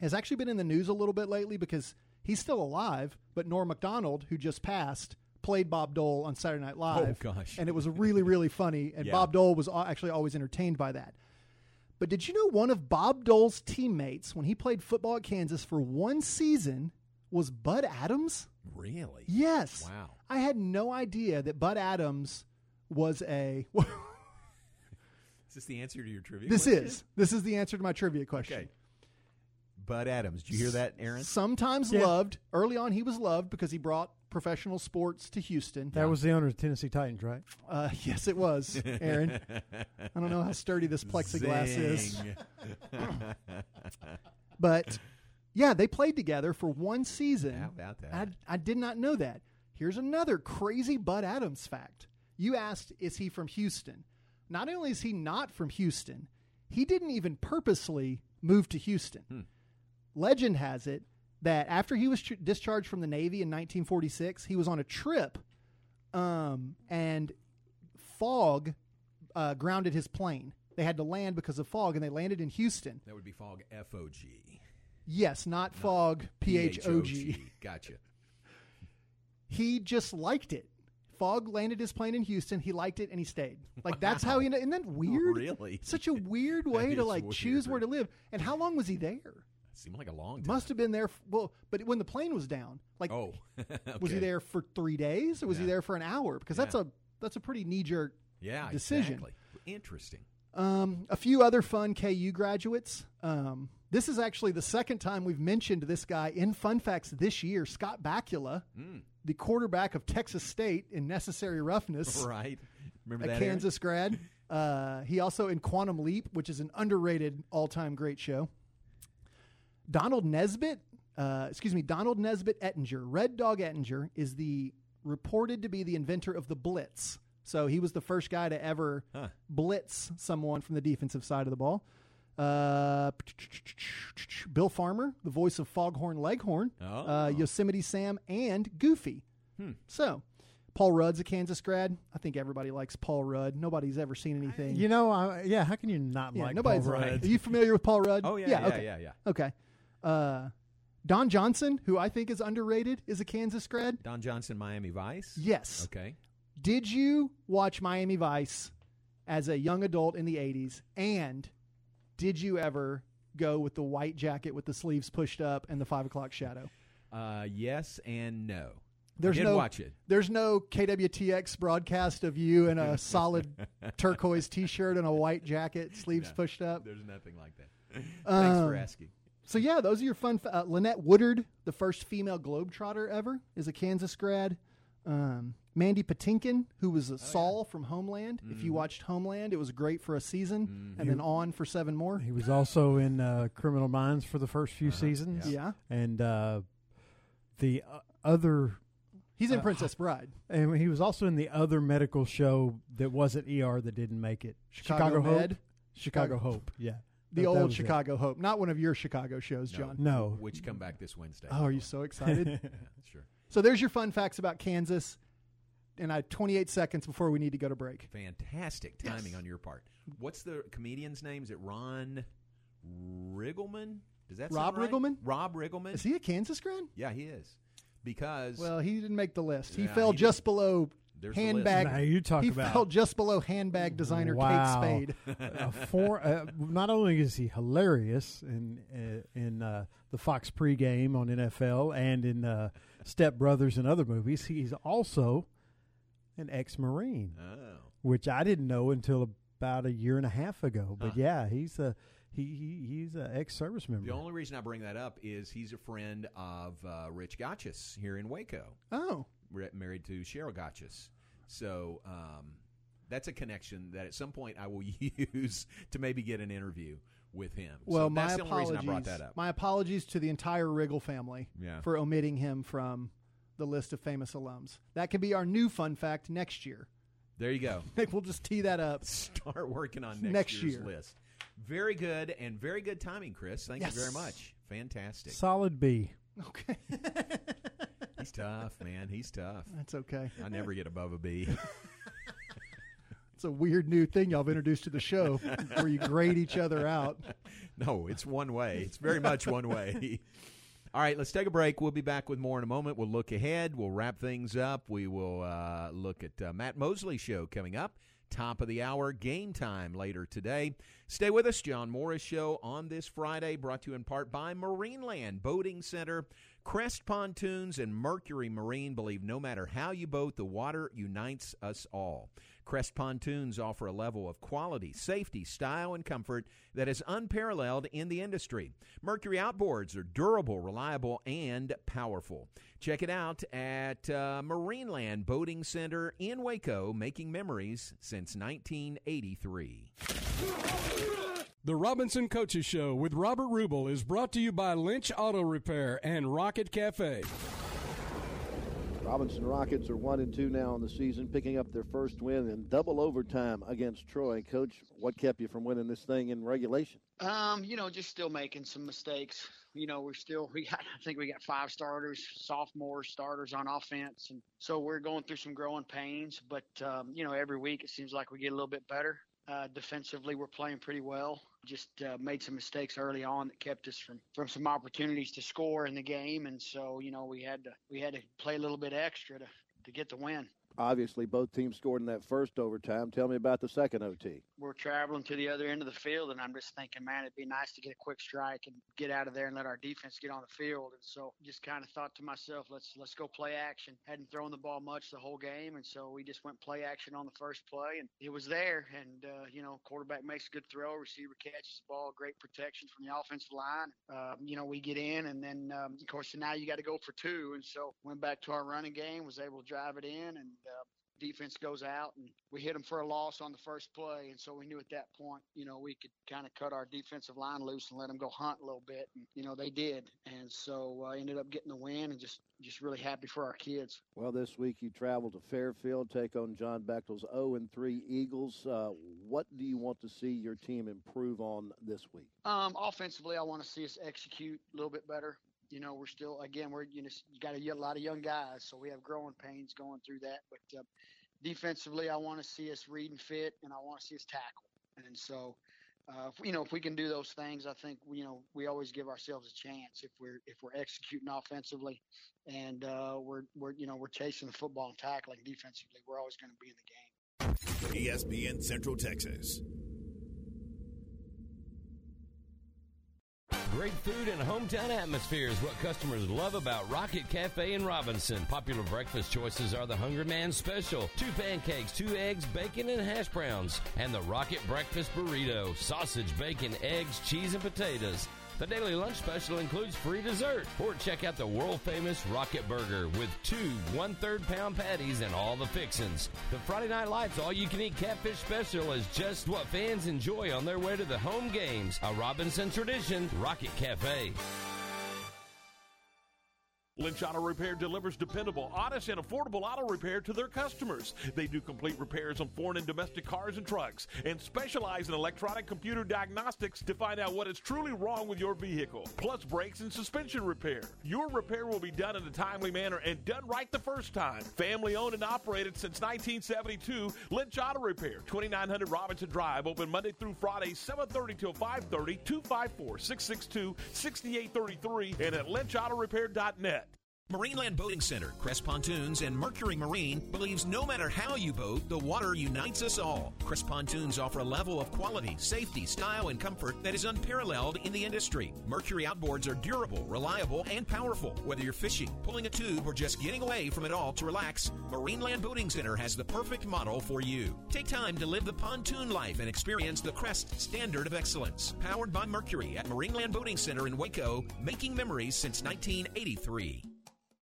Has actually been in the news a little bit lately because he's still alive, but Norm Macdonald, who just passed, played Bob Dole on Saturday Night Live. Oh, gosh. And it was really, really funny. (laughs) And Yeah. Bob Dole was actually always entertained by that. But did you know one of Bob Dole's teammates when he played football at Kansas for one season was Bud Adams? Really? Yes. Wow. I had no idea that Bud Adams was a. (laughs) Is this the answer to your trivia? this question? is this is the answer to my trivia question. Okay. Bud Adams. Did you hear that, Aaron? Sometimes Yeah. loved. Early on, he was loved because he brought professional sports to Houston. That was the owner of the Tennessee Titans, right? Uh, yes, it was, (laughs) Aaron. I don't know how sturdy this plexiglass is. (laughs) But yeah, they played together for one season. How about that? I, I did not know that. Here's another crazy Bud Adams fact. You asked, is he from Houston? Not only is he not from Houston, he didn't even purposely move to Houston. Hmm. Legend has it that after he was tr- discharged from the Navy in 1946, he was on a trip um, and fog uh, grounded his plane. They had to land because of fog, and they landed in Houston. That would be fog F O G. Yes, not fog P H O G. Gotcha. He just liked it. Fog landed his plane in Houston. He liked it and he stayed. Like that's how he. ended- Isn't that weird? Really? Such a (laughs) weird way to like choose where to live. And how long was he there? Seemed like a long time. Must have been there. Well, but when the plane was down, like, Oh, (laughs) was he there for three days or was he there for an hour? Because that's a that's a pretty knee jerk Yeah, decision. exactly. Interesting. Um, a few other fun KU graduates. Um, this is actually the second time we've mentioned this guy in Fun Facts this year. Scott Bakula, Mm. the quarterback of Texas State in Necessary Roughness, (laughs) Right. Remember a that? Aaron? Kansas grad. Uh, he also in Quantum Leap, which is an underrated all-time great show. Donald Nesbitt, uh, excuse me, Donald Nesbitt Ettinger, Red Dog Ettinger, is the reported to be the inventor of the blitz. So he was the first guy to ever Huh. blitz someone from the defensive side of the ball. Uh, Bill Farmer, the voice of Foghorn Leghorn, uh, Yosemite Sam, and Goofy. Hmm. So, Paul Rudd's a Kansas grad. I think everybody likes Paul Rudd. Nobody's ever seen anything. You know, I, yeah. How can you not Yeah, like nobody's Paul Rudd? Are you familiar with Paul Rudd? (laughs) Oh, yeah, yeah, okay. yeah, yeah. Okay. Uh, Don Johnson, who I think is underrated, is a Kansas grad. Don Johnson, Miami Vice. Yes. Okay. Did you watch Miami Vice as a young adult in the 80s? And did you ever go with the white jacket with the sleeves pushed up and the five o'clock shadow? Uh, yes and no. There's no watch it. There's no KWTX broadcast of you in a (laughs) solid turquoise T-shirt and a white jacket, sleeves No, pushed up. There's nothing like that. Thanks for Um, asking. So yeah, those are your fun. Fa- uh, Lynette Woodard, the first female globetrotter ever, is a Kansas grad. Um, Mandy Patinkin, who was a Saul from Homeland. If you Mhm. watched Homeland, it was great for a season, and then on for seven more. He was also in uh, Criminal Minds for the first few Uh-huh, seasons. yeah. and uh, the uh, other. He's in uh, Princess Bride. and he was also in the other medical show that wasn't ER that didn't make it. Chicago Hope. Med? Chicago, Chicago- Hope. Yeah, The That- that old it. Chicago Hope, not one of your Chicago shows, John. No. Which come back this Wednesday. Oh, are you so excited? (laughs) sure. So there's your fun facts about Kansas. And I have 28 seconds before we need to go to break. Fantastic timing on your part. What's the comedian's name? Is it Ron Riggleman? Does that Rob sound right? Riggleman? Rob Riggleman. Is he a Kansas grad? Yeah, he is. Because Well, he didn't make the list. He Yeah, fell he just below There's handbag. Now, you talk he about- fell just below handbag designer wow. Kate Spade. (laughs) Uh, for, uh, not only is he hilarious in uh, in uh, the Fox pregame on NFL and in uh, Step Brothers and other movies, he's also an ex-marine, Oh. which I didn't know until about a year and a half ago. But Huh. yeah, he's a He, he he's an ex-service member. The only reason I bring that up is he's a friend of uh, Rich Gotchis here in Waco. Oh, Re- married to Cheryl Gotchis. So um, that's a connection that at some point I will (laughs) use to maybe get an interview with him. Well, so my that's the only apologies. reason I brought that up. My apologies to the entire Riggle family Yeah. for omitting him from the list of famous alums. That could be our new fun fact next year. There you go. (laughs) We'll just tee that up. Start working on next, Next year's year. list. Very good and very good timing, Chris. Thank Yes. you very much. Fantastic. Solid B. Okay. He's tough, man. He's tough. That's okay. I never get above a B. (laughs) It's a weird new thing y'all have introduced to the show (laughs) where you grade each other out. No, it's one way. It's very much one way. All right, let's take a break. We'll be back with more in a moment. We'll look ahead. We'll wrap things up. We will uh, look at uh, Matt Mosley show coming up. Top of the hour, game time later today. Stay with us. John Morris show on this Friday, brought to you in part by Marineland Boating Center. Crest Pontoons and Mercury Marine believe no matter how you boat, the water unites us all. Crest Pontoons offer a level of quality, safety, style, and comfort that is unparalleled in the industry. Mercury outboards are durable, reliable, and powerful. Check it out at uh, Marineland Boating Center in Waco, making memories since 1983. The Robinson Coaches Show with Robert Rubel is brought to you by Lynch Auto Repair and Rocket Cafe. Robinson Rockets are one and two now in the season, picking up their first win in double overtime against Troy. Coach, what kept you from winning this thing in regulation? Um, you know, just still making some mistakes. You know, we're still we got I think we got five starters, sophomore starters on offense, and so we're going through some growing pains. But um, you know, every week it seems like we get a little bit better. Uh, defensively, we're playing pretty well. Just uh, made some mistakes early on that kept us from from some opportunities to score in the game, and so you know we had to we had to play a little bit extra to to get the win. Obviously, both teams scored in that first overtime. Tell me about the second OT. we're traveling to the other end of the field, and I'm just thinking, man, it'd be nice to get a quick strike and get out of there and let our defense get on the field. And so, just kind of thought to myself, let's let's go play action. Hadn't thrown the ball much the whole game, and so we just went play action on the first play, and it was there. And uh, you know, quarterback makes a good throw, receiver catches the ball, great protection from the offensive line. Um, you know, we get in, and then um, of course now you got to go for two, and so went back to our running game, was able to drive it in, and uh, defense goes out and we hit them for a loss on the first play. And so we knew at that point you know we could kind of cut our defensive line loose and let them go hunt a little bit. And you know they did. And so I ended up getting the win and just just really happy for our kids. Well, this week you travel to Fairfield, take on John Bechtel's 0 and 3 Eagles. Uh, what do you want to see your team improve on this week? um offensively I want to see us execute a little bit better you know we're still again we're you know you got a lot of young guys so we have growing pains going through that but uh, defensively I want to see us read and fit and I want to see us tackle and so uh, if, you know if we can do those things I think you know we always give ourselves a chance if we're if we're executing offensively and uh, we're we're you know we're chasing the football and tackling defensively we're always going to be in the game ESPN Central Texas. Great food and hometown atmosphere is what customers love about Rocket Cafe in Robinson. Popular breakfast choices are the Hungry Man Special, two pancakes, two eggs, bacon, and hash browns, and the Rocket Breakfast Burrito, sausage, bacon, eggs, cheese, and potatoes. The daily lunch special includes free dessert. Or check out the world famous Rocket Burger with two one third pound patties and all the fixins. The Friday Night Lights all you can eat catfish special is just what fans enjoy on their way to the home games. A Robinson tradition, Rocket Cafe. Lynch Auto Repair delivers dependable, honest, and affordable auto repair to their customers. They do complete repairs on foreign and domestic cars and trucks and specialize in electronic computer diagnostics to find out what is truly wrong with your vehicle, plus brakes and suspension repair. Your repair will be done in a timely manner and done right the first time. Family owned and operated since 1972, Lynch Auto Repair, 2900 Robinson Drive, open Monday through Friday, 7:30 till 5:30, 254-662-6833, and at lynchautorepair.net. Marineland Boating Center, Crest Pontoons, and Mercury Marine believes no matter how you boat, the water unites us all. Crest Pontoons offer a level of quality, safety, style, and comfort that is unparalleled in the industry. Mercury outboards are durable, reliable, and powerful. Whether you're fishing, pulling a tube, or just getting away from it all to relax, Marineland Boating Center has the perfect model for you. Take time to live the pontoon life and experience the Crest standard of excellence. Powered by Mercury at Marineland Boating Center in Waco, making memories since 1983.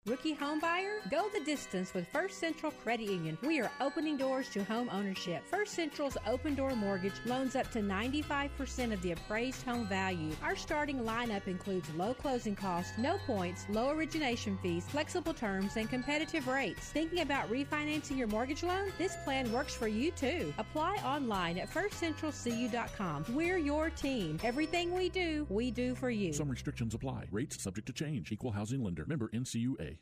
Rookie home buyer? Go the distance with First Central Credit Union. We are opening doors to home ownership. First Central's open door mortgage loans up to 95% of the appraised home value. Our starting lineup includes low closing costs, no points, low origination fees, flexible terms, and competitive rates. Thinking about refinancing your mortgage loan? This plan works for you too. Apply online at firstcentralcu.com. We're your team. Everything we do, we do for you. Some restrictions apply. Rates subject to change. Equal housing lender. Member NCUA.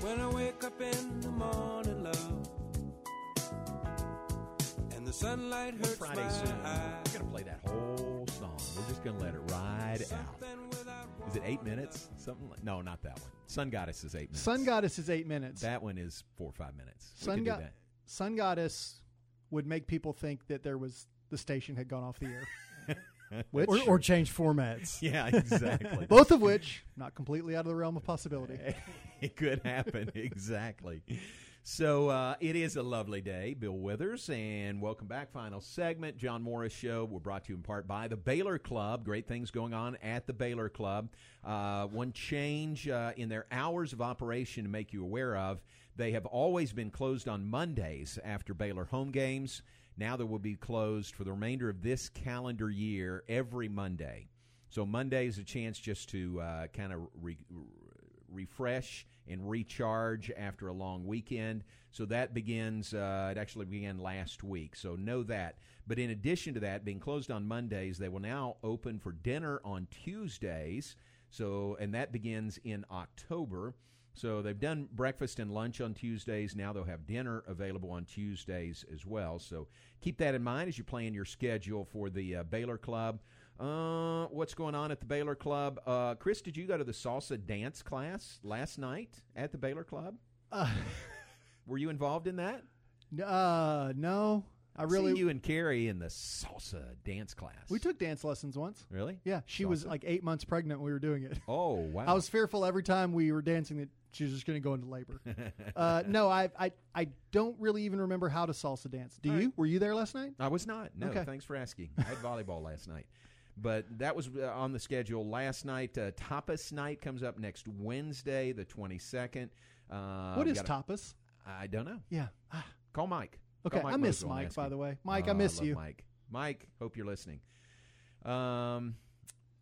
When I wake up in the morning, love, and the sunlight hurts Friday my soon. eyes. Just going to let it ride out. Is it eight minutes? Something like no, not that one. Sun Goddess is eight minutes. Sun Goddess is eight minutes. That one is four or five minutes. Sun, could Go- Sun Goddess would make people think that there was the station had gone off the air. (laughs) Which, or, or change formats. (laughs) Yeah, exactly. (laughs) both of which not completely out of the realm of possibility. it could happen exactly. So uh, it is a lovely day, Bill Withers, and welcome back. Final segment, John Morris Show. We're brought to you in part by the Baylor Club. Great things going on at the Baylor Club. Uh, one change uh, in their hours of operation to make you aware of: they have always been closed on Mondays after Baylor home games. Now they will be closed for the remainder of this calendar year every Monday. So Monday is a chance just to uh, kind of re- refresh and recharge after a long weekend. So that begins, uh, it actually began last week. So know that. But in addition to that, being closed on Mondays, they will now open for dinner on Tuesdays. So, and that begins in October. So they've done breakfast and lunch on Tuesdays. Now they'll have dinner available on Tuesdays as well. So keep that in mind as you plan your schedule for the uh, Baylor Club. Uh, what's going on at the Baylor Club? Uh, Chris, did you go to the salsa dance class last night at the Baylor Club? Uh, (laughs) Were you involved in that? Uh, no. I really See you and Carrie in the salsa dance class. We took dance lessons once. Really? Yeah, she was like eight months pregnant when we were doing it. Oh wow! (laughs) I was fearful every time we were dancing that she was just going to go into labor. (laughs) uh, no, I, I I don't really even remember how to salsa dance. Do you? Were you there last night? I was not. No, Okay. thanks for asking. I had volleyball last night. But that was uh, on the schedule last night. Uh, tapas night comes up next Wednesday, the 22nd. Uh, what is got a- tapas? I don't know. Yeah. Call Mike. Okay, Call Mike I miss Mosel Mike, by him. the way. Mike, Oh, I miss love you. Mike. Mike, hope you're listening. Um,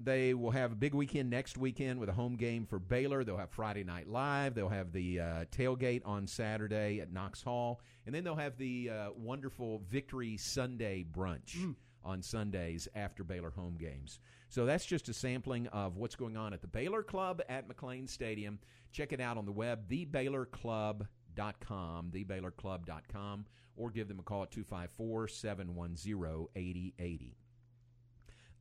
they will have a big weekend next weekend with a home game for Baylor. They'll have Friday Night Live. They'll have the uh, tailgate on Saturday at Knox Hall, and then they'll have the uh, wonderful Victory Sunday brunch Mm. On Sundays after Baylor home games. So that's just a sampling of what's going on at the Baylor Club at McLane Stadium. Check it out on the web, thebaylorclub.com, thebaylorclub.com, or give them a call at 254 710 8080.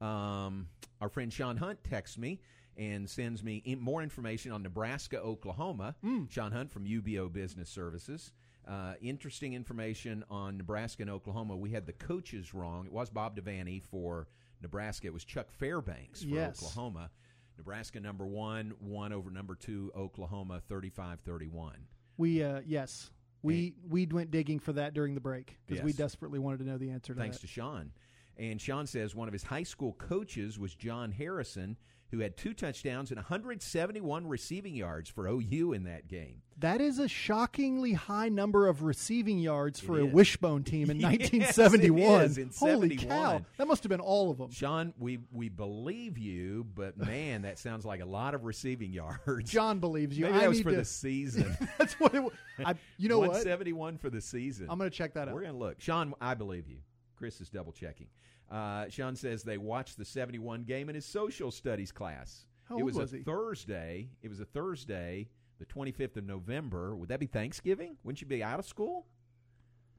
Um, our friend Sean Hunt texts me and sends me in more information on Nebraska, Oklahoma. Sean Hunt from UBO Business Services. Uh, interesting information on Nebraska and Oklahoma. We had the coaches wrong. It was Bob Devaney for Nebraska. It was Chuck Fairbanks for Yes. Oklahoma. Nebraska number one, one over number two, Oklahoma 35 31. We uh, yes, we we went digging for that during the break because we desperately wanted to know the answer to Thanks that. to Sean. And Sean says one of his high school coaches was John Harrison, who had two touchdowns and 171 receiving yards for OU in that game. That is a shockingly high number of receiving yards for a wishbone team in (laughs) Yes, 1971. is, in Holy 71. cow! That must have been all of them. Sean, we we believe you, but man, that sounds like a lot of receiving yards. John believes you. Maybe I that was for to- the season. (laughs) That's what it. wa- I, you know what? 171 for the season. I'm going to check that out. We're going to look. Sean, I believe you. Chris is double checking. Uh, Sean says they watched the 71 game in his social studies class. How it was, was a he? Thursday. It was a Thursday, the 25th of November. Would that be Thanksgiving? Wouldn't you be out of school?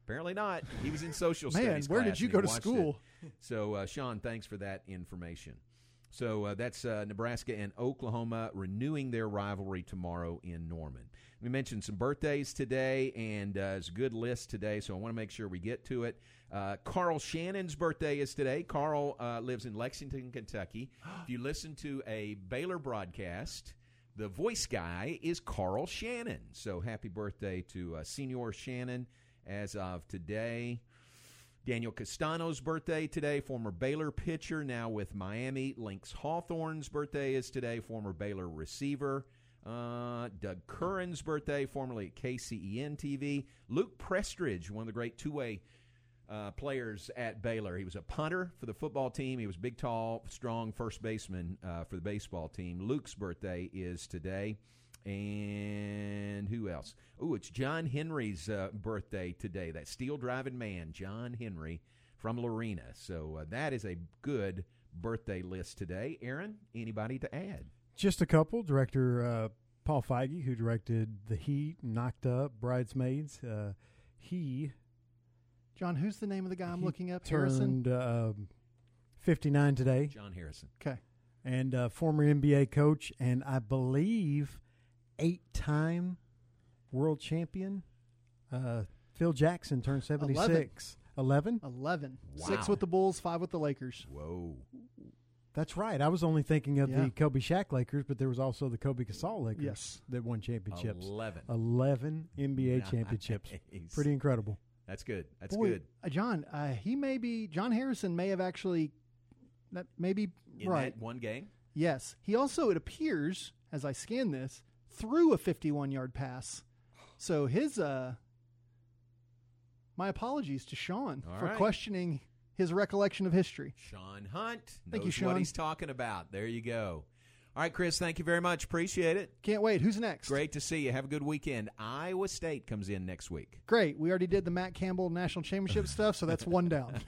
Apparently not. He was in social (laughs) Man, studies. where did you go to school? it. So, uh, Sean, thanks for that information. So uh, that's uh, Nebraska and Oklahoma renewing their rivalry tomorrow in Norman. We mentioned some birthdays today, and uh, it's a good list today, so I want to make sure we get to it. Uh, Carl Shannon's birthday is today. Carl uh, lives in Lexington, Kentucky. (gasps) if you listen to a Baylor broadcast, the voice guy is Carl Shannon. So happy birthday to uh, Senior Shannon as of today. Daniel Castano's birthday today, former Baylor pitcher, now with Miami. Lynx Hawthorne's birthday is today, former Baylor receiver. Uh, Doug Curran's birthday, formerly at KCEN TV. Luke Prestridge, one of the great two way uh, players at Baylor. He was a punter for the football team. He was big, tall, strong first baseman uh, for the baseball team. Luke's birthday is today. And who else? Oh, it's John Henry's uh, birthday today. That steel driving man, John Henry from Lorena. So uh, that is a good birthday list today. Aaron, anybody to add? Just a couple. Director uh, Paul Feig, who directed The Heat, Knocked Up, Bridesmaids. Uh, he John, who's the name of the guy I'm he looking up? Harrison. turned um 59 today. John Harrison. Okay. And uh, former NBA coach, and I believe eight-time world champion. Uh, Phil Jackson turned 76. 11? 11. Wow. Six with the Bulls, five with the Lakers. Whoa. That's right. I was only thinking of Yeah. the Kobe Shaq Lakers, but there was also the Kobe Gasol Lakers Yes. that won championships. 11. 11 NBA (laughs) Nice. championships. (laughs) Pretty incredible. That's good. That's Boy, good. uh, John, uh, he may be, John Harrison may have actually, that maybe, In right. that one game? Yes. He also, it appears, as I scan this, threw a 51 yard pass. So his, uh, my apologies to Sean All for right. questioning his recollection of history. Sean Hunt Thank you, Sean. what he's talking about. There you go. All right, Chris, thank you very much. Appreciate it. Can't wait. Who's next? Great to see you. Have a good weekend. Iowa State comes in next week. Great. We already did the Matt Campbell National Championship (laughs) stuff, so that's one down.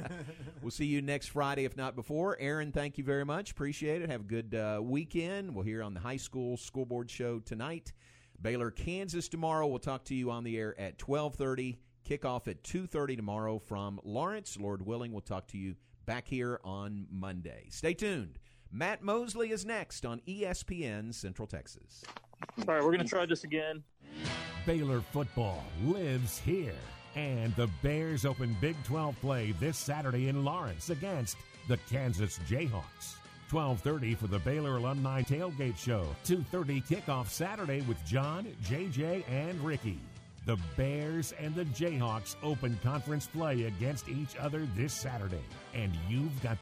(laughs) we'll see you next Friday, if not before. Aaron, thank you very much. Appreciate it. Have a good uh, weekend. We'll hear on the high school school board show tonight. Baylor, Kansas tomorrow. We'll talk to you on the air at twelve thirty. Kickoff at two thirty tomorrow from Lawrence. Lord willing, we'll talk to you back here on Monday. Stay tuned. Matt Mosley is next on ESPN Central Texas. All right, we're going to try this again. Baylor football lives here. And the Bears open Big 12 play this Saturday in Lawrence against the Kansas Jayhawks. 12:30 for the Baylor Alumni Tailgate Show. 2:30 kickoff Saturday with John, JJ, and Ricky. The Bears and the Jayhawks open conference play against each other this Saturday, and you've got